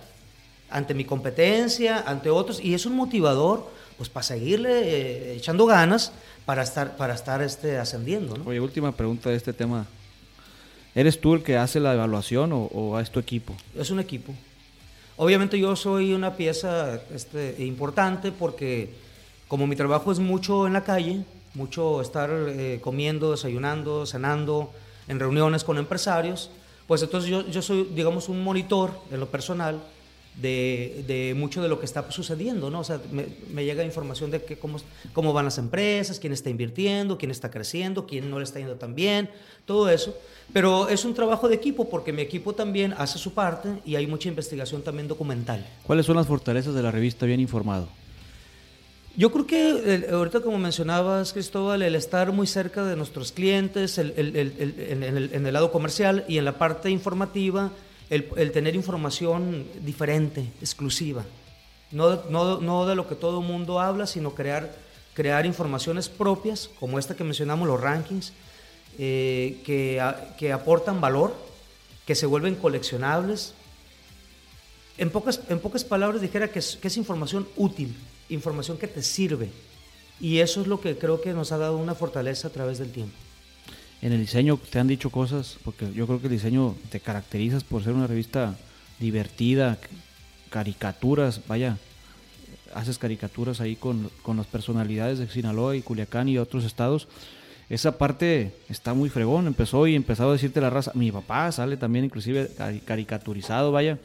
ante mi competencia, ante otros, y es un motivador pues para seguirle eh, echando ganas para estar, para estar este, ascendiendo. ¿no? Oye, última pregunta de este tema. ¿Eres tú el que hace la evaluación o, es tu equipo? Es un equipo. Obviamente yo soy una pieza este, importante porque como mi trabajo es mucho en la calle, mucho estar eh, comiendo, desayunando, cenando, en reuniones con empresarios, pues entonces yo, yo soy, digamos, un monitor en lo personal de, mucho de lo que está sucediendo, ¿no? O sea, me, llega información de que cómo, cómo van las empresas, quién está invirtiendo, quién está creciendo, quién no le está yendo tan bien, todo eso. Pero es un trabajo de equipo porque mi equipo también hace su parte y hay mucha investigación también documental. ¿Cuáles son las fortalezas de la revista Bien Informado? Yo creo que ahorita como mencionabas, Cristóbal, el estar muy cerca de nuestros clientes, en, el, en el lado comercial y en la parte informativa, el, tener información diferente, exclusiva. No, no, no, de lo que todo el mundo habla, sino crear, crear informaciones propias, como esta que mencionamos, los rankings, eh, que, que, aportan valor, que se vuelven coleccionables. En pocas, en pocas palabras dijera que es, que es información útil, información que te sirve. Y eso es lo que creo que nos ha dado una fortaleza a través del tiempo en el diseño te han dicho cosas, porque yo creo que el diseño te caracterizas por ser una revista divertida, caricaturas, vaya, haces caricaturas ahí con, con las personalidades de Sinaloa y Culiacán y otros estados. Esa parte está muy fregón, empezó y empezó a decirte la raza. Mi papá sale también inclusive caricaturizado, vaya.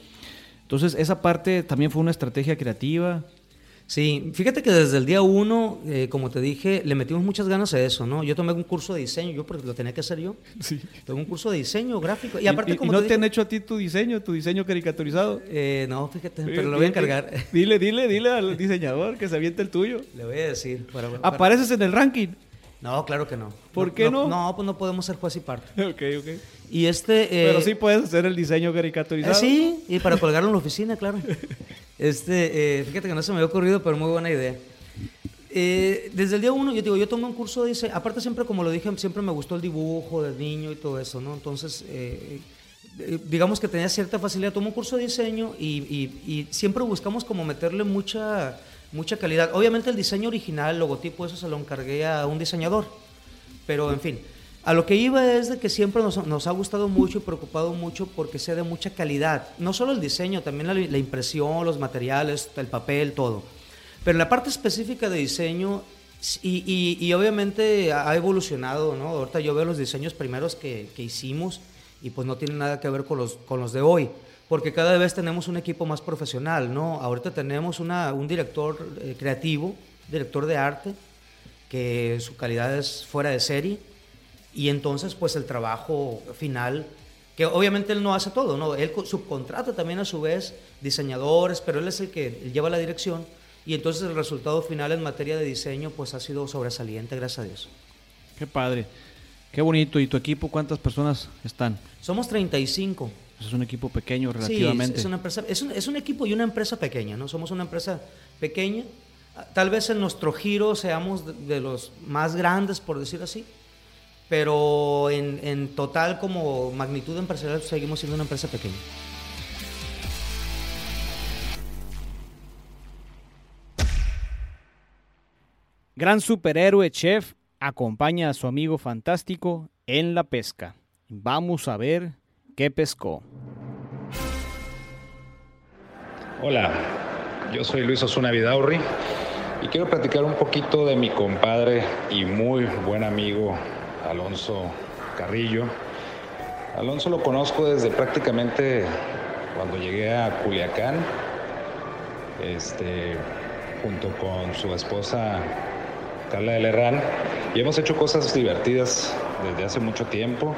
Entonces esa parte también fue una estrategia creativa, Sí, fíjate que desde el día uno, eh, como te dije, le metimos muchas ganas a eso, ¿no? Yo tomé un curso de diseño, yo porque lo tenía que hacer yo. Sí. Tomé un curso de diseño gráfico. Y aparte, como no te, han hecho a ti tu diseño, tu diseño caricaturizado? Eh, no, fíjate, pero lo voy a encargar. Dile, dile, dile al diseñador que se aviente el tuyo. Le voy a decir. ¿Apareces en el ranking? No, claro que no. ¿Por qué no? No, pues no podemos ser juez y parte. ok, ok. Y este... Pero eh, sí puedes hacer el diseño caricaturizado. sí, y para colgarlo en la oficina, claro. Este, eh, fíjate que no se me había ocurrido, pero muy buena idea. Eh, desde el día uno, yo digo, yo tomé un curso de diseño, aparte siempre, como lo dije, siempre me gustó el dibujo del niño y todo eso, ¿no? Entonces, eh, digamos que tenía cierta facilidad, tomé un curso de diseño y, siempre buscamos como meterle mucha, mucha calidad. Obviamente el diseño original, el logotipo, eso se lo encargué a un diseñador, pero en fin. A lo que iba es de que siempre nos, ha gustado mucho y preocupado mucho porque sea de mucha calidad. No solo el diseño, también la, impresión, los materiales, el papel, todo. Pero la parte específica de diseño, y, obviamente ha evolucionado, ¿no? Ahorita yo veo los diseños primeros que, hicimos y pues no tienen nada que ver con los, con los de hoy, porque cada vez tenemos un equipo más profesional, ¿no? Ahorita tenemos una, un director eh, creativo, director de arte, que su calidad es fuera de serie y entonces pues el trabajo final, que obviamente él no hace todo, ¿no? Él subcontrata también a su vez diseñadores, pero él es el que lleva la dirección y entonces el resultado final en materia de diseño pues ha sido sobresaliente, gracias a Dios. Qué padre, qué bonito. ¿Y tu equipo cuántas personas están? Somos 35. Es un equipo pequeño relativamente. Sí, es, una empresa, es, un, es un equipo y una empresa pequeña, ¿no? Somos una empresa pequeña. Tal vez en nuestro giro seamos de los más grandes, por decir así, pero en, total como magnitud empresarial seguimos siendo una empresa pequeña. Gran superhéroe chef acompaña a su amigo fantástico en la pesca. Vamos a ver qué pescó. Hola, yo soy Luis Osuna Vidaurri y quiero platicar un poquito de mi compadre y muy buen amigo Alonso Carrillo. Alonso lo conozco desde prácticamente cuando llegué a Culiacán, este, junto con su esposa Carla de Lerrán, y hemos hecho cosas divertidas desde hace mucho tiempo.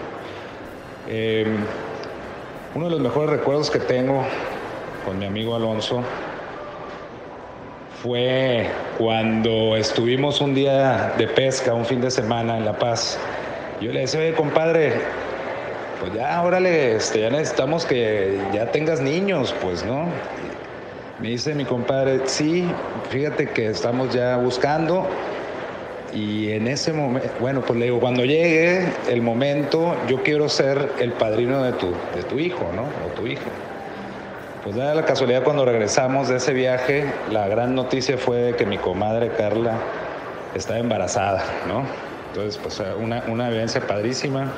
Em, uno de los mejores recuerdos que tengo con mi amigo Alonso fue cuando estuvimos un día de pesca, un fin de semana en La Paz. Yo le decía, oye, compadre, pues ya, órale, este, ya necesitamos que ya tengas niños, pues, ¿no? Me dice mi compadre, sí, fíjate que estamos ya buscando. Y en ese momento, bueno, pues le digo, cuando llegue el momento, yo quiero ser el padrino de tu, de tu hijo, ¿no? O tu hija. Pues da la casualidad cuando regresamos de ese viaje, la gran noticia fue que mi comadre Carla estaba embarazada, ¿no? Entonces, pues una, una vivencia padrísima.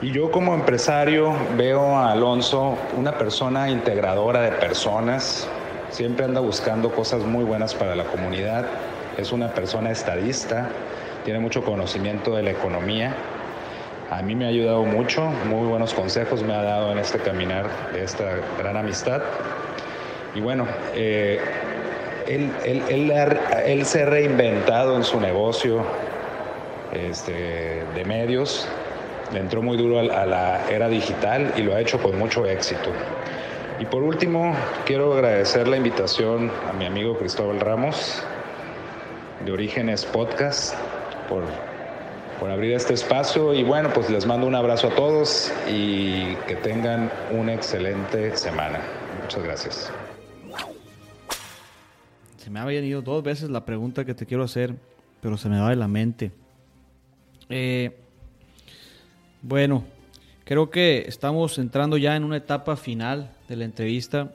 Y yo como empresario veo a Alonso una persona integradora de personas, siempre anda buscando cosas muy buenas para la comunidad, es una persona estadista, tiene mucho conocimiento de la economía a mí me ha ayudado mucho, muy buenos consejos me ha dado en este caminar de esta gran amistad. Y bueno, eh, él, él, se ha reinventado en su negocio este, de medios, le entró muy duro a la era digital y lo ha hecho con mucho éxito. Y por último, quiero agradecer la invitación a mi amigo Cristóbal Ramos de Orígenes Podcast por por abrir este espacio y bueno, pues les mando un abrazo a todos y que tengan una excelente semana. Muchas gracias. Se me ha venido dos veces la pregunta que te quiero hacer, pero se me va de la mente. Eh, bueno, creo que estamos entrando ya en una etapa final de la entrevista.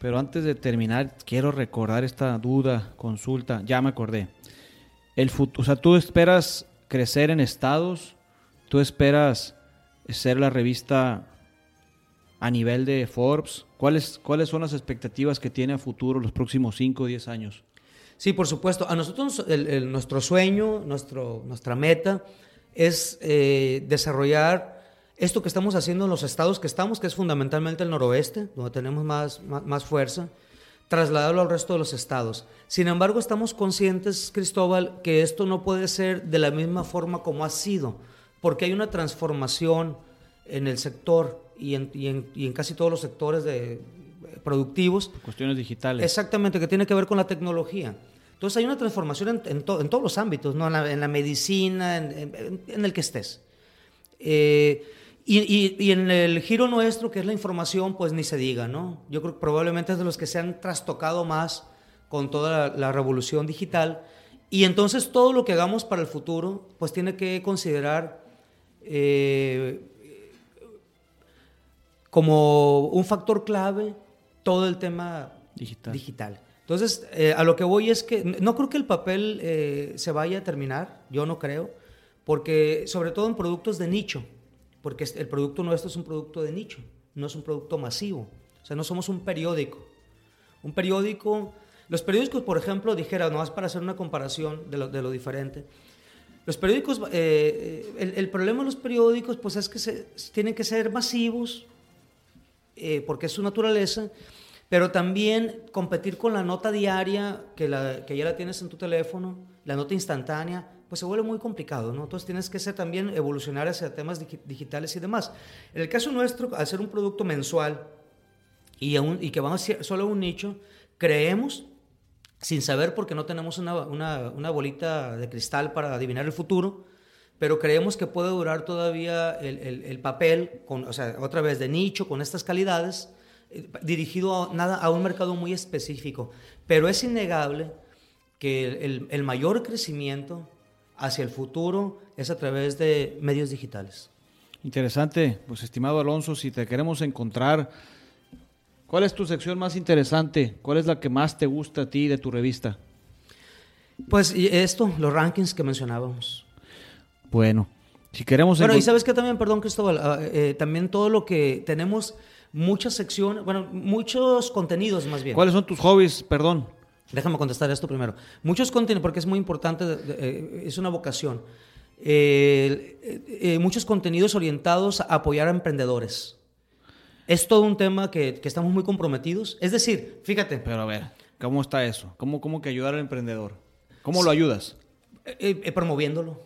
Pero antes de terminar, quiero recordar esta duda, consulta. Ya me acordé. El futuro, o sea, tú esperas crecer en estados? ¿Tú esperas ser la revista a nivel de Forbes? ¿Cuáles, cuáles son las expectativas que tiene a futuro los próximos 5 o 10 años? Sí, por supuesto. A nosotros nuestro sueño, nuestro, nuestra meta es eh, desarrollar esto que estamos haciendo en los estados que estamos, que es fundamentalmente el noroeste, donde tenemos más, más fuerza trasladarlo al resto de los estados. Sin embargo, estamos conscientes, Cristóbal, que esto no puede ser de la misma forma como ha sido, porque hay una transformación en el sector y en, y en, casi todos los sectores de, eh, productivos. Cuestiones digitales. Exactamente, que tiene que ver con la tecnología. Entonces hay una transformación en, en todos los ámbitos, ¿no? en, la, medicina, en, el que estés. Eh, y, en el giro nuestro, que es la información, pues ni se diga, ¿no? Yo creo que probablemente es de los que se han trastocado más con toda la, revolución digital. Y entonces todo lo que hagamos para el futuro, pues tiene que considerar eh, como un factor clave todo el tema digital. Entonces, eh, a lo que voy es que no creo que el papel eh, se vaya a terminar, yo no creo, porque sobre todo en productos de nicho porque el producto nuestro es un producto de nicho, no es un producto masivo. O sea, no somos un periódico. Un periódico, los periódicos, por ejemplo, dijera, no es para hacer una comparación de lo, de lo diferente. Los periódicos, eh, el, el, problema de los periódicos, pues es que se, tienen que ser masivos, eh, porque es su naturaleza, pero también competir con la nota diaria, que, la, que ya la tienes en tu teléfono, la nota instantánea, pues se vuelve muy complicado, ¿no? Entonces tienes que ser también evolucionar hacia temas digitales y demás. En el caso nuestro, al ser un producto mensual y, y que vamos solo a un nicho, creemos, sin saber porque no tenemos una, una, una, bolita de cristal para adivinar el futuro, pero creemos que puede durar todavía el, el, el papel, con, o sea, otra vez de nicho, con estas calidades, eh, dirigido a, nada, a un mercado muy específico. Pero es innegable que el, el mayor crecimiento hacia el futuro es a través de medios digitales. Interesante, pues estimado Alonso, si te queremos encontrar, ¿cuál es tu sección más interesante? ¿Cuál es la que más te gusta a ti de tu revista? Pues esto, los rankings que mencionábamos. Bueno, si queremos... Bueno, y sabes que también, perdón Cristóbal, ah, eh, también todo lo que tenemos, muchas secciones, bueno, muchos contenidos más bien. ¿Cuáles son tus hobbies, perdón? Déjame contestar esto primero. Muchos contenidos, porque es muy importante, eh, es una vocación. eh, eh, muchos contenidos orientados a apoyar a emprendedores. Es todo un tema que, que, estamos muy comprometidos. Es decir, fíjate. Pero a ver, ¿cómo está eso? ¿Cómo, cómo que ayudar al emprendedor? ¿Cómo lo ayudas? Eh, promoviéndolo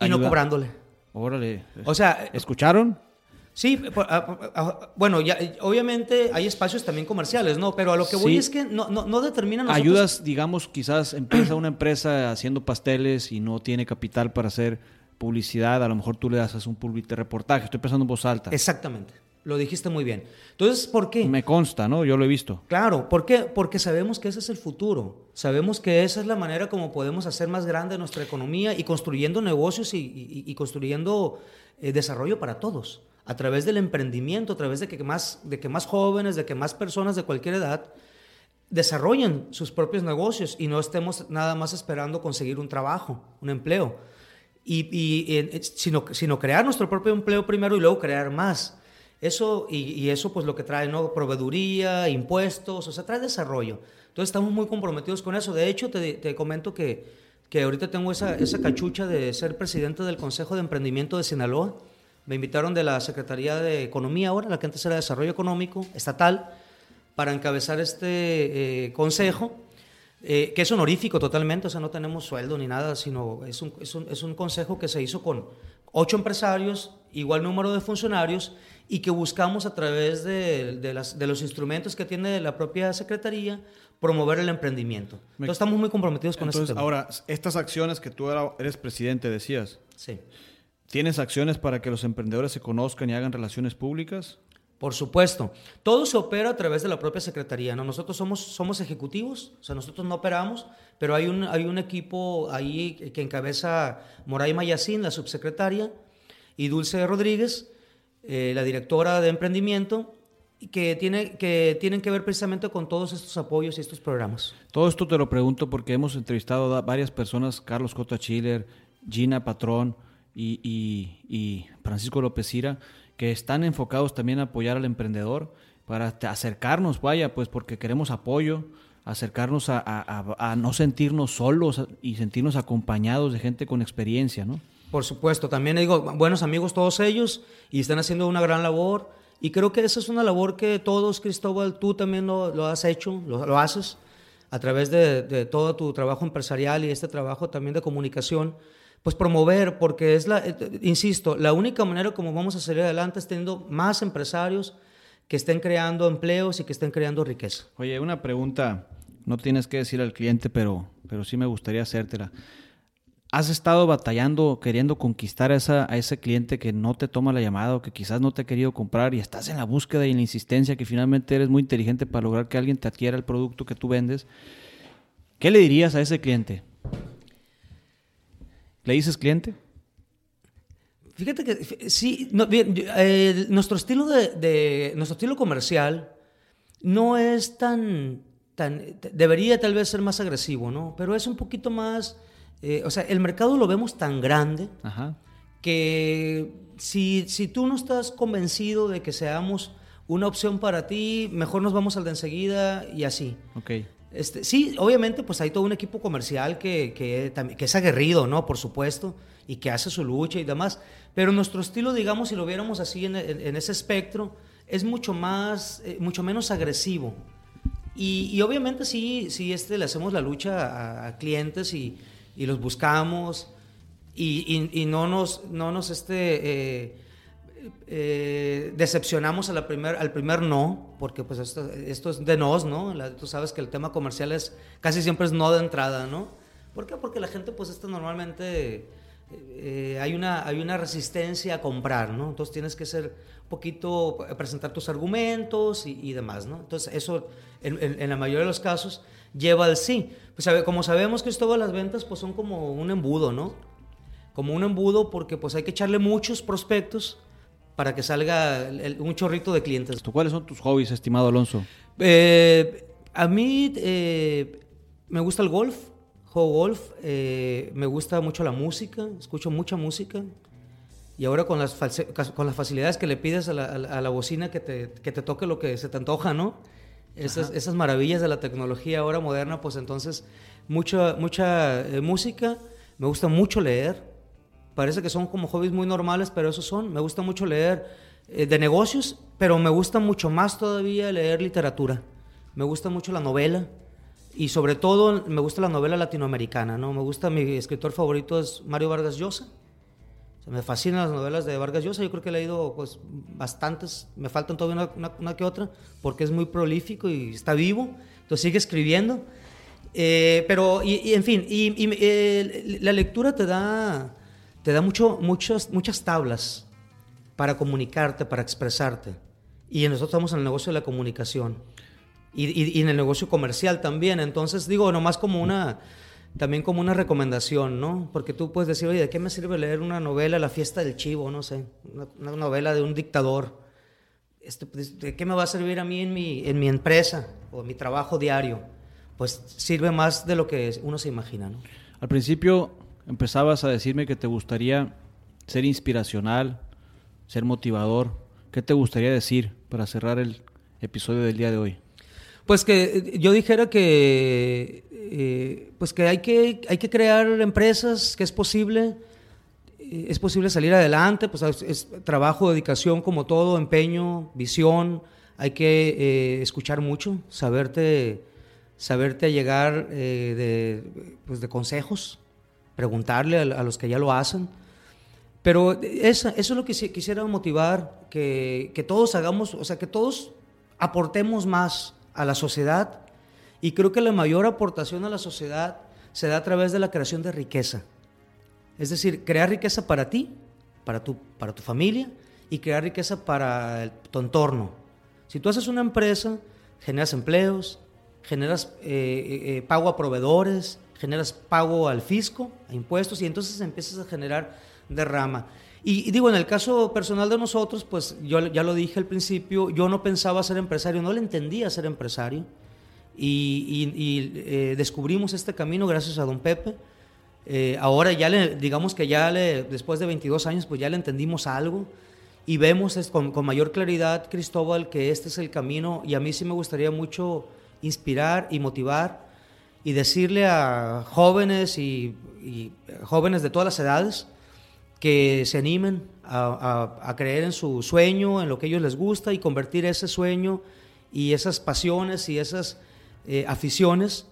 y no cobrándole. Órale. O sea, ¿escucharon? Sí, bueno, ya, obviamente hay espacios también comerciales, ¿no? Pero a lo que voy es que no, no, no determinan Ayudas, digamos, quizás empieza una empresa haciendo pasteles y no tiene capital para hacer publicidad, a lo mejor tú le haces un reportaje, estoy pensando en voz alta. Exactamente, lo dijiste muy bien. Entonces, ¿por qué? Me consta, ¿no? Yo lo he visto. Claro, ¿por qué? Porque sabemos que ese es el futuro, sabemos que esa es la manera como podemos hacer más grande nuestra economía y construyendo negocios y, construyendo eh, desarrollo para todos a través del emprendimiento, a través de que más, de que más jóvenes, de que más personas de cualquier edad desarrollen sus propios negocios y no estemos nada más esperando conseguir un trabajo, un empleo, y, sino, sino crear nuestro propio empleo primero y luego crear más. Eso, y, eso pues lo que trae, ¿no? Proveeduría, impuestos, o sea, trae desarrollo. Entonces estamos muy comprometidos con eso. De hecho, te, te comento que, que ahorita tengo esa, esa cachucha de ser presidente del Consejo de Emprendimiento de Sinaloa me invitaron de la Secretaría de Economía ahora, la que antes era Desarrollo Económico Estatal, para encabezar este eh, consejo, eh, que es honorífico totalmente, o sea, no tenemos sueldo ni nada, sino es un, es un, es un consejo que se hizo con ocho empresarios, igual número de funcionarios, y que buscamos a través de, de, las, de, los instrumentos que tiene la propia Secretaría promover el emprendimiento. Entonces estamos muy comprometidos con Entonces, tema. Ahora, estas acciones que tú eres presidente, decías. Sí. ¿Tienes acciones para que los emprendedores se conozcan y hagan relaciones públicas? Por supuesto. Todo se opera a través de la propia Secretaría. ¿no? Nosotros somos, somos ejecutivos, o sea, nosotros no operamos, pero hay un, hay un equipo ahí que encabeza Moray Mayacín, la subsecretaria, y Dulce Rodríguez, eh, la directora de emprendimiento, que, tiene, que tienen que ver precisamente con todos estos apoyos y estos programas. Todo esto te lo pregunto porque hemos entrevistado a varias personas, Carlos Cota Chiller, Gina Patrón, y, Francisco López Ira, que están enfocados también a apoyar al emprendedor, para acercarnos, vaya, pues porque queremos apoyo, acercarnos a, no sentirnos solos y sentirnos acompañados de gente con experiencia, ¿no? Por supuesto, también digo, buenos amigos todos ellos y están haciendo una gran labor y creo que esa es una labor que todos, Cristóbal, tú también lo, has hecho, lo, haces a través de, de, todo tu trabajo empresarial y este trabajo también de comunicación pues promover, porque es la, eh, insisto, la única manera como vamos a salir adelante es teniendo más empresarios que estén creando empleos y que estén creando riqueza. Oye, una pregunta, no tienes que decir al cliente, pero, pero sí me gustaría hacértela. ¿Has estado batallando, queriendo conquistar a, a ese cliente que no te toma la llamada o que quizás no te ha querido comprar y estás en la búsqueda y en la insistencia que finalmente eres muy inteligente para lograr que alguien te adquiera el producto que tú vendes? ¿Qué le dirías a ese cliente? ¿Le dices cliente? Fíjate que sí, nuestro estilo de, nuestro estilo comercial no es tan, tan, debería tal vez ser más agresivo, ¿no? Pero es un poquito más, eh, o sea, el mercado lo vemos tan grande que si, si tú no estás convencido de que seamos una opción para ti, mejor nos vamos al de enseguida y así. Ok. Este, sí, obviamente, pues hay todo un equipo comercial que, que, que, es aguerrido, ¿no? Por supuesto, y que hace su lucha y demás. Pero nuestro estilo, digamos, si lo viéramos así en, ese espectro, es mucho más, eh, mucho menos agresivo. Y, y, obviamente sí, sí este, le hacemos la lucha a, clientes y, y, los buscamos y, y, no nos, no nos este, eh, eh, decepcionamos a la primer, al primer no, porque pues esto, esto es de nos, ¿no? tú sabes que el tema comercial es, casi siempre es no de entrada, ¿no? ¿Por qué? Porque la gente pues esto normalmente eh, hay, una, hay una resistencia a comprar, ¿no? Entonces tienes que ser un poquito, presentar tus argumentos y, demás, ¿no? Entonces eso en, en, la mayoría de los casos lleva al sí. Pues como sabemos que todas las ventas pues son como un embudo, ¿no? Como un embudo porque pues hay que echarle muchos prospectos para que salga un chorrito de clientes. ¿Cuáles son tus hobbies, estimado Alonso? Eh, a mí eh, me gusta el golf, juego golf, eh, me gusta mucho la música, escucho mucha música. Y ahora con las, con las facilidades que le pides a la, bocina que te, que te, toque lo que se te antoja, ¿no? Esas, esas, maravillas de la tecnología ahora moderna, pues entonces mucha, mucha música, me gusta mucho leer, Parece que son como hobbies muy normales, pero esos son. Me gusta mucho leer eh, de negocios, pero me gusta mucho más todavía leer literatura. Me gusta mucho la novela y sobre todo me gusta la novela latinoamericana, ¿no? Me gusta, mi escritor favorito es Mario Vargas Llosa. me fascinan las novelas de Vargas Llosa, yo creo que he leído pues bastantes, me faltan todavía una, una, que otra, porque es muy prolífico y está vivo, entonces sigue escribiendo. Eh, pero, y, en fin, y, eh, la lectura te da, te da mucho, muchas, muchas tablas para comunicarte, para expresarte. Y nosotros estamos en el negocio de la comunicación y, en el negocio comercial también. Entonces, digo, nomás como una, también como una recomendación, ¿no? Porque tú puedes decir, oye, ¿de qué me sirve leer una novela, La fiesta del chivo, no sé, una, novela de un dictador? Este, pues, ¿De qué me va a servir a mí en mi, en mi empresa o en mi trabajo diario? Pues sirve más de lo que uno se imagina, ¿no? Al principio empezabas a decirme que te gustaría ser inspiracional, ser motivador. ¿Qué te gustaría decir para cerrar el episodio del día de hoy? Pues que eh, yo dijera que, eh, pues que hay, que hay que crear empresas, que es posible, eh, es posible salir adelante, pues es, trabajo, dedicación como todo, empeño, visión, hay que escuchar mucho, saberte, saberte llegar de, pues de consejos, preguntarle a, los que ya lo hacen. Pero eso, eso es lo que quisiera motivar, que, que todos hagamos, o sea, que todos aportemos más a la sociedad y creo que la mayor aportación a la sociedad se da a través de la creación de riqueza. Es decir, crear riqueza para ti, para tu, para tu familia y crear riqueza para tu entorno. Si tú haces una empresa, generas empleos, generas eh, eh, eh, pago a proveedores, generas pago al fisco, a impuestos y entonces empiezas a generar derrama. Y, digo, en el caso personal de nosotros, pues yo ya lo dije al principio, yo no pensaba ser empresario, no le entendía ser empresario. Y, eh, descubrimos este camino gracias a don Pepe. Eh, ahora ya le, digamos que ya le, después de 22 años, pues ya le entendimos algo y vemos con, con, mayor claridad, Cristóbal, que este es el camino y a mí sí me gustaría mucho inspirar y motivar y decirle a jóvenes y jóvenes de todas las edades, que se animen a, creer en su sueño, en lo que a ellos les gusta y convertir ese sueño y esas pasiones y esas eh, aficiones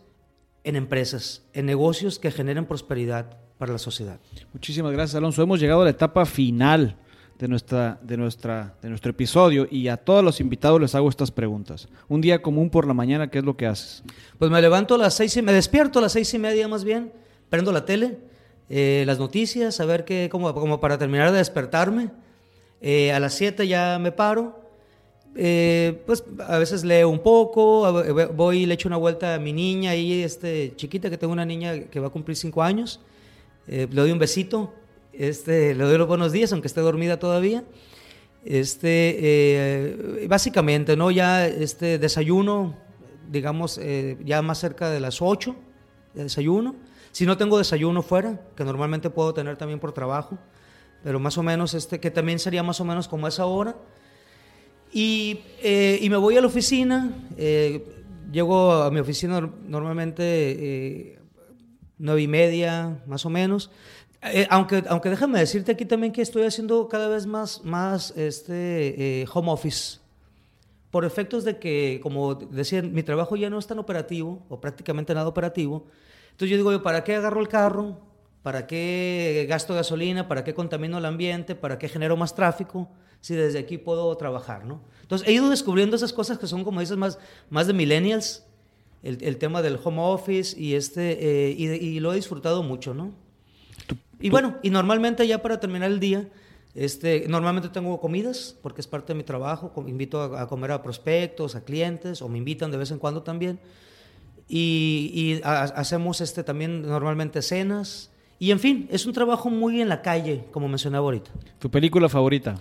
en empresas, en negocios que generen prosperidad para la sociedad. Muchísimas gracias, Alonso. Hemos llegado a la etapa final de, nuestra, de, nuestra, de nuestro episodio y a todos los invitados les hago estas preguntas. Un día común por la mañana, ¿qué es lo que haces? Pues me levanto a las seis y me despierto a las seis y media más bien, prendo la tele, eh, las noticias, a ver qué, como, como para terminar de despertarme. Eh, a las 7 ya me paro. Eh, pues a veces leo un poco, voy y le echo una vuelta a mi niña, y este, chiquita, que tengo una niña que va a cumplir 5 años. le doy un besito, este, le doy los buenos días, aunque esté dormida todavía. Este, básicamente, ¿no? Ya este desayuno, digamos, ya más cerca de las 8, de desayuno. Si no tengo desayuno fuera, que normalmente puedo tener también por trabajo, pero más o menos este, que también sería más o menos como esa hora. Y, eh, y me voy a la oficina, eh, llego a mi oficina normalmente eh, nueve y media, más o menos. Aunque, aunque déjame decirte aquí también que estoy haciendo cada vez más, más este, home office por efectos de que, como decía, mi trabajo ya no es tan operativo, o prácticamente nada operativo, entonces yo digo, ¿para qué agarro el carro? ¿Para qué gasto gasolina? ¿Para qué contamino el ambiente? ¿Para qué genero más tráfico? Si desde aquí puedo trabajar, ¿no? Entonces he ido descubriendo esas cosas que son, como dices, más, más de millennials, el, tema del home office y, este, eh, y, lo he disfrutado mucho, ¿no? Y bueno, y normalmente ya para terminar el día, este, normalmente tengo comidas, porque es parte de mi trabajo, invito a, a comer a prospectos, a clientes, o me invitan de vez en cuando también y, hacemos este, también normalmente cenas. Y en fin, es un trabajo muy en la calle, como mencionaba ahorita. ¿Tu película favorita?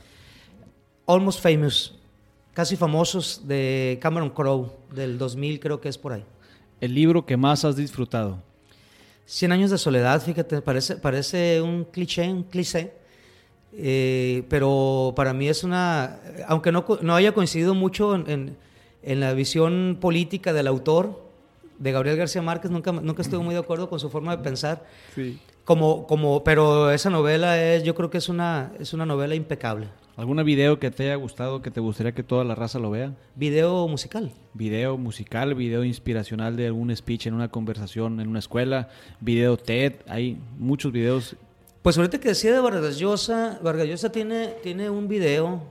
Almost Famous, casi famosos de Cameron Crowe, del 2000 creo que es por ahí. ¿El libro que más has disfrutado? Cien años de soledad, fíjate, parece, parece un cliché, un cliché, eh, pero para mí es una, aunque no, no haya coincidido mucho en, en, en la visión política del autor, de Gabriel García Márquez, nunca, nunca estuve muy de acuerdo con su forma de pensar. Sí. Como, como, pero esa novela es, yo creo que es una, es una novela impecable. ¿Algún video que te haya gustado, que te gustaría que toda la raza lo vea? Video musical. Video musical, video inspiracional de algún speech en una conversación en una escuela, video TED, hay muchos videos. Pues ahorita que decía de Vargas Llosa, Vargas Llosa tiene, tiene un video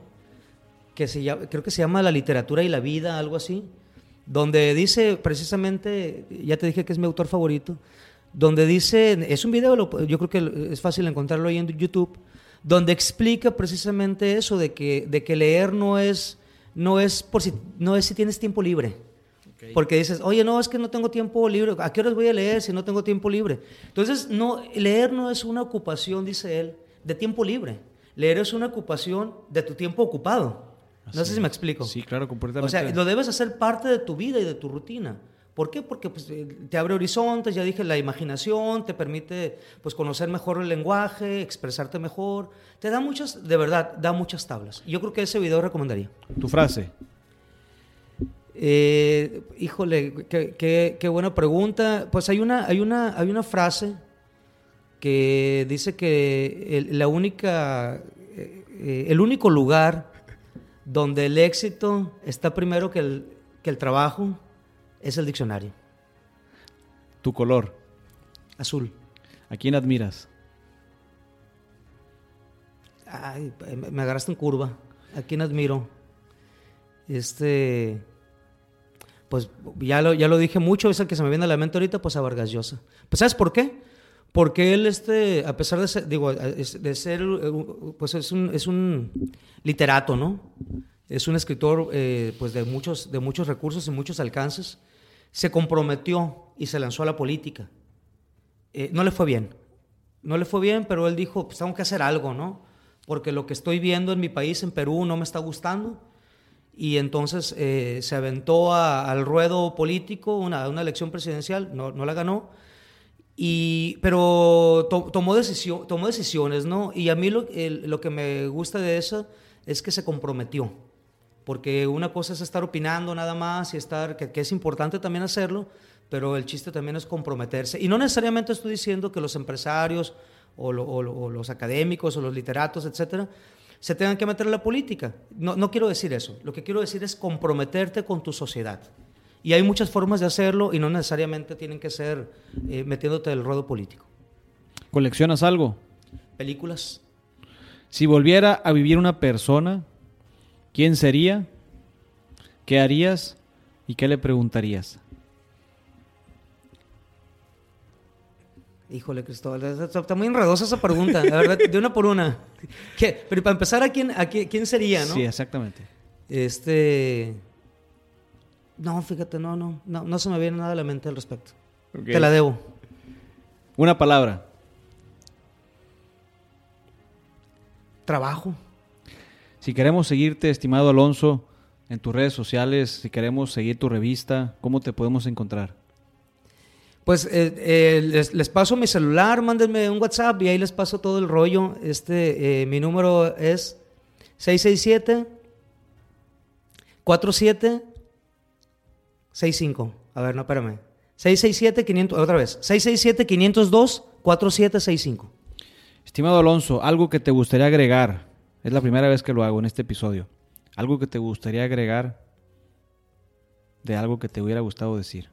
que se llama, creo que se llama La literatura y la vida, algo así, donde dice precisamente, ya te dije que es mi autor favorito, donde dice, es un video, yo creo que es fácil encontrarlo ahí en YouTube, donde explica precisamente eso de que, de que leer no es, no es por si, no es si tienes tiempo libre. Porque dices, oye, no, es que no tengo tiempo libre. ¿A qué horas voy a leer si no tengo tiempo libre? Entonces, no, leer no es una ocupación, dice él, de tiempo libre. Leer es una ocupación de tu tiempo ocupado. No sé si me explico. Sí, claro, completamente. O sea, lo debes hacer parte de tu vida y de tu rutina. ¿Por qué? Porque pues, eh, te abre horizontes, ya dije, la imaginación, te permite pues, conocer mejor el lenguaje, expresarte mejor. Te da muchas, de verdad, da muchas tablas. Yo creo que ese video recomendaría. Tu frase. Eh, híjole, qué, qué- qué buena pregunta. Pues hay una, hay una, hay una frase que dice que el, la única, eh, eh, el único lugar donde el éxito está primero que el, que el trabajo es el diccionario. Tu color. Azul. ¿A quién admiras? Ay, me me agarraste en curva. ¿A quién admiro? Este. Pues ya lo, ya lo dije mucho, es el que se me viene a la mente ahorita, pues a Vargas Llosa. Pues ¿sabes por qué? Porque él, este, a pesar de ser, digo, de ser, eh, pues es un, es un literato, ¿no? Es un escritor, eh, pues de muchos, de muchos recursos y muchos alcances. Se comprometió y se lanzó a la política. Eh, no le fue bien. No le fue bien, pero él dijo, pues tengo que hacer algo, ¿no? Porque lo que estoy viendo en mi país, en Perú, no me está gustando. Y entonces eh, se aventó al ruedo político, una, una elección presidencial, no, no la ganó. Y, pero to- tomó, tomó decisiones, ¿no? Y a mí lo que me gusta de eso es que se comprometió. Porque una cosa es estar opinando nada más y estar, que, que es importante también hacerlo, pero el chiste también es comprometerse. Y no necesariamente estoy diciendo que los empresarios o, lo- o lo- o los académicos o los literatos, etcétera, se tengan que meter en la política. No, no quiero decir eso. Lo que quiero decir es comprometerte con tu sociedad. Y hay muchas formas de hacerlo y no necesariamente tienen que ser eh, metiéndote del ruedo político. ¿Coleccionas algo? Películas. Si volviera a vivir una persona, ¿quién sería? ¿Qué harías? ¿Y qué le preguntarías? Híjole, Cristóbal, está, muy enredosa esa pregunta, la verdad, de una por una. ¿Qué? Pero para empezar, ¿a quién, a quién, quién sería, no? Sí, exactamente. Este... No, fíjate, no, no, no, no se me viene nada a la mente al respecto. Te la debo. Una palabra. Trabajo. Si queremos seguirte, estimado Alonso, en tus redes sociales, si queremos seguir tu revista, ¿cómo te podemos encontrar? Pues eh, eh, les, les paso mi celular, mándenme un WhatsApp y ahí les paso todo el rollo. Este, eh, mi número es 667 47 65. A ver, no, espérame. 667 500 otra vez. 667 502 4765. Estimado Alonso, algo que te gustaría agregar. Es la primera vez que lo hago en este episodio. Algo que te gustaría agregar de algo que te hubiera gustado decir.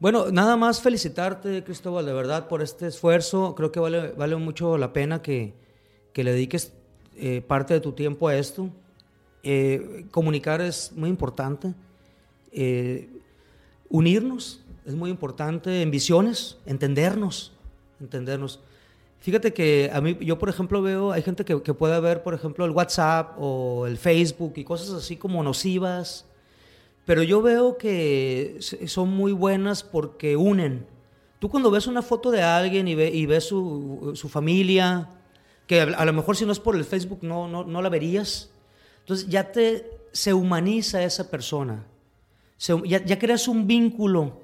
Bueno, nada más felicitarte, Cristóbal, de verdad, por este esfuerzo. Creo que vale, vale mucho la pena que, que le dediques eh, parte de tu tiempo a esto. Eh, comunicar es muy importante. Eh, unirnos es muy importante en visiones, entendernos, entendernos. Fíjate que a mí, yo por ejemplo veo, hay gente que, que puede ver, por ejemplo, el WhatsApp o el Facebook y cosas así como nocivas, pero yo veo que son muy buenas porque unen. Tú cuando ves una foto de alguien y, ve, y ves su, su familia, que a, a lo mejor si no es por el Facebook no, no, no la verías, entonces ya te, se humaniza esa persona, Se- ya, ya creas un vínculo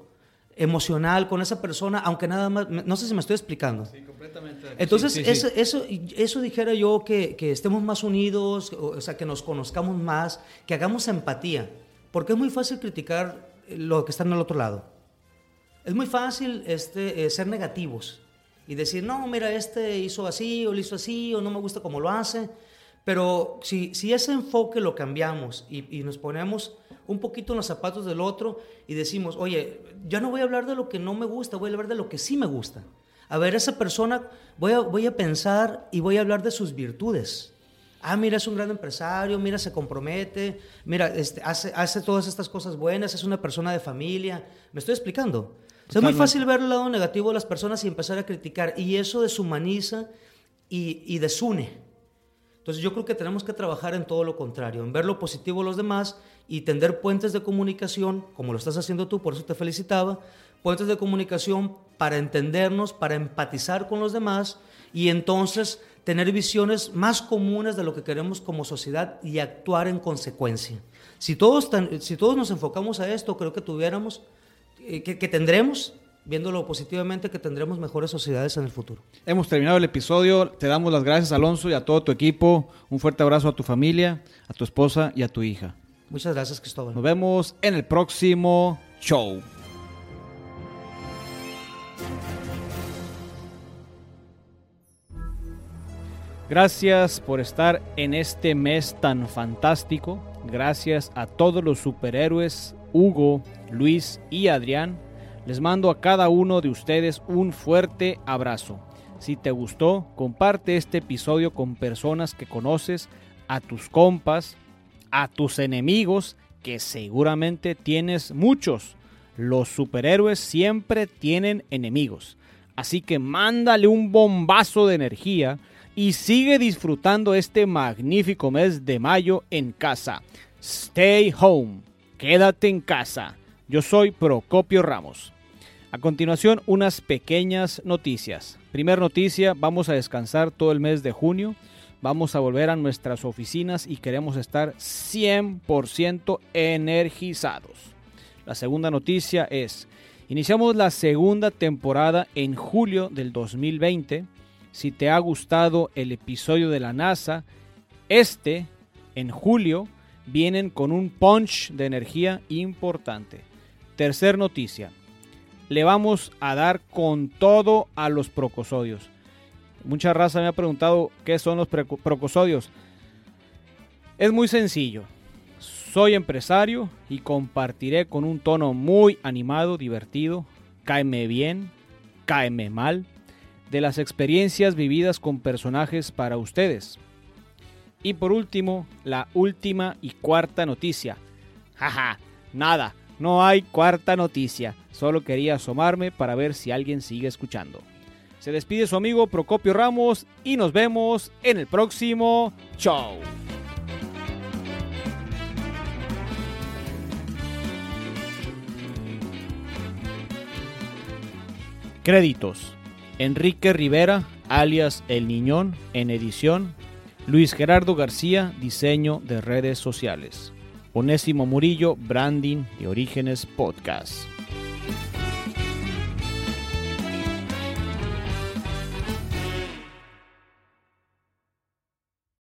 emocional con esa persona, aunque nada más, no sé si me estoy explicando. Entonces, Sí, sí, sí. Eso, eso, eso dijera yo que, que estemos más unidos, o, o sea, que nos conozcamos más, que hagamos empatía, porque es muy fácil criticar lo que está en el otro lado. Es muy fácil este, eh, ser negativos y decir, no, mira, este hizo así o lo hizo así o no me gusta cómo lo hace. Pero si, si ese enfoque lo cambiamos y, y, nos ponemos un poquito en los zapatos del otro y decimos, oye, ya no voy a hablar de lo que no me gusta, voy a hablar de lo que sí me gusta. A ver, esa persona, voy a, voy a pensar y voy a hablar de sus virtudes. Ah, mira, es un gran empresario, mira, se compromete, mira, este, hace, hace todas estas cosas buenas, es una persona de familia. ¿Me estoy explicando? O sea, es muy fácil ver el lado negativo de las personas y empezar a criticar, y eso deshumaniza y, y desune. Entonces yo creo que tenemos que trabajar en todo lo contrario, en ver lo positivo de los demás y tender puentes de comunicación, como lo estás haciendo tú, por eso te felicitaba, puentes de comunicación para entendernos, para empatizar con los demás y entonces tener visiones más comunes de lo que queremos como sociedad y actuar en consecuencia. Si todos, si todos nos enfocamos a esto, creo que tuviéramos, eh, que, que tendremos viéndolo positivamente, que tendremos mejores sociedades en el futuro. Hemos terminado el episodio. Te damos las gracias, Alonso, y a todo tu equipo. Un fuerte abrazo a tu familia, a tu esposa y a tu hija. Muchas gracias, Cristóbal. Nos vemos en el próximo show. Gracias por estar en este mes tan fantástico. Gracias a todos los superhéroes, Hugo, Luis y Adrián les mando a cada uno de ustedes un fuerte abrazo. Si te gustó, comparte este episodio con personas que conoces, a tus compas, a tus enemigos, que seguramente tienes muchos. Los superhéroes siempre tienen enemigos. Así que mándale un bombazo de energía y sigue disfrutando este magnífico mes de mayo en casa. Stay home. Quédate en casa. Yo soy Procopio Ramos. A continuación, unas pequeñas noticias. Primer noticia, vamos a descansar todo el mes de junio. Vamos a volver a nuestras oficinas y queremos estar 100% energizados. La segunda noticia es, iniciamos la segunda temporada en julio del 2020. Si te ha gustado el episodio de la NASA, este en julio vienen con un punch de energía importante. Tercer noticia. Le vamos a dar con todo a los procosodios. Mucha raza me ha preguntado qué son los procosodios. Es muy sencillo. Soy empresario y compartiré con un tono muy animado, divertido, cáeme bien, cáeme mal, de las experiencias vividas con personajes para ustedes. Y por último, la última y cuarta noticia. Jaja, nada, no hay cuarta noticia. Solo quería asomarme para ver si alguien sigue escuchando. Se despide su amigo Procopio Ramos y nos vemos en el próximo show. Créditos. Enrique Rivera, alias El Niñón, en edición. Luis Gerardo García, diseño de redes sociales. Onésimo Murillo, Branding de Orígenes Podcast.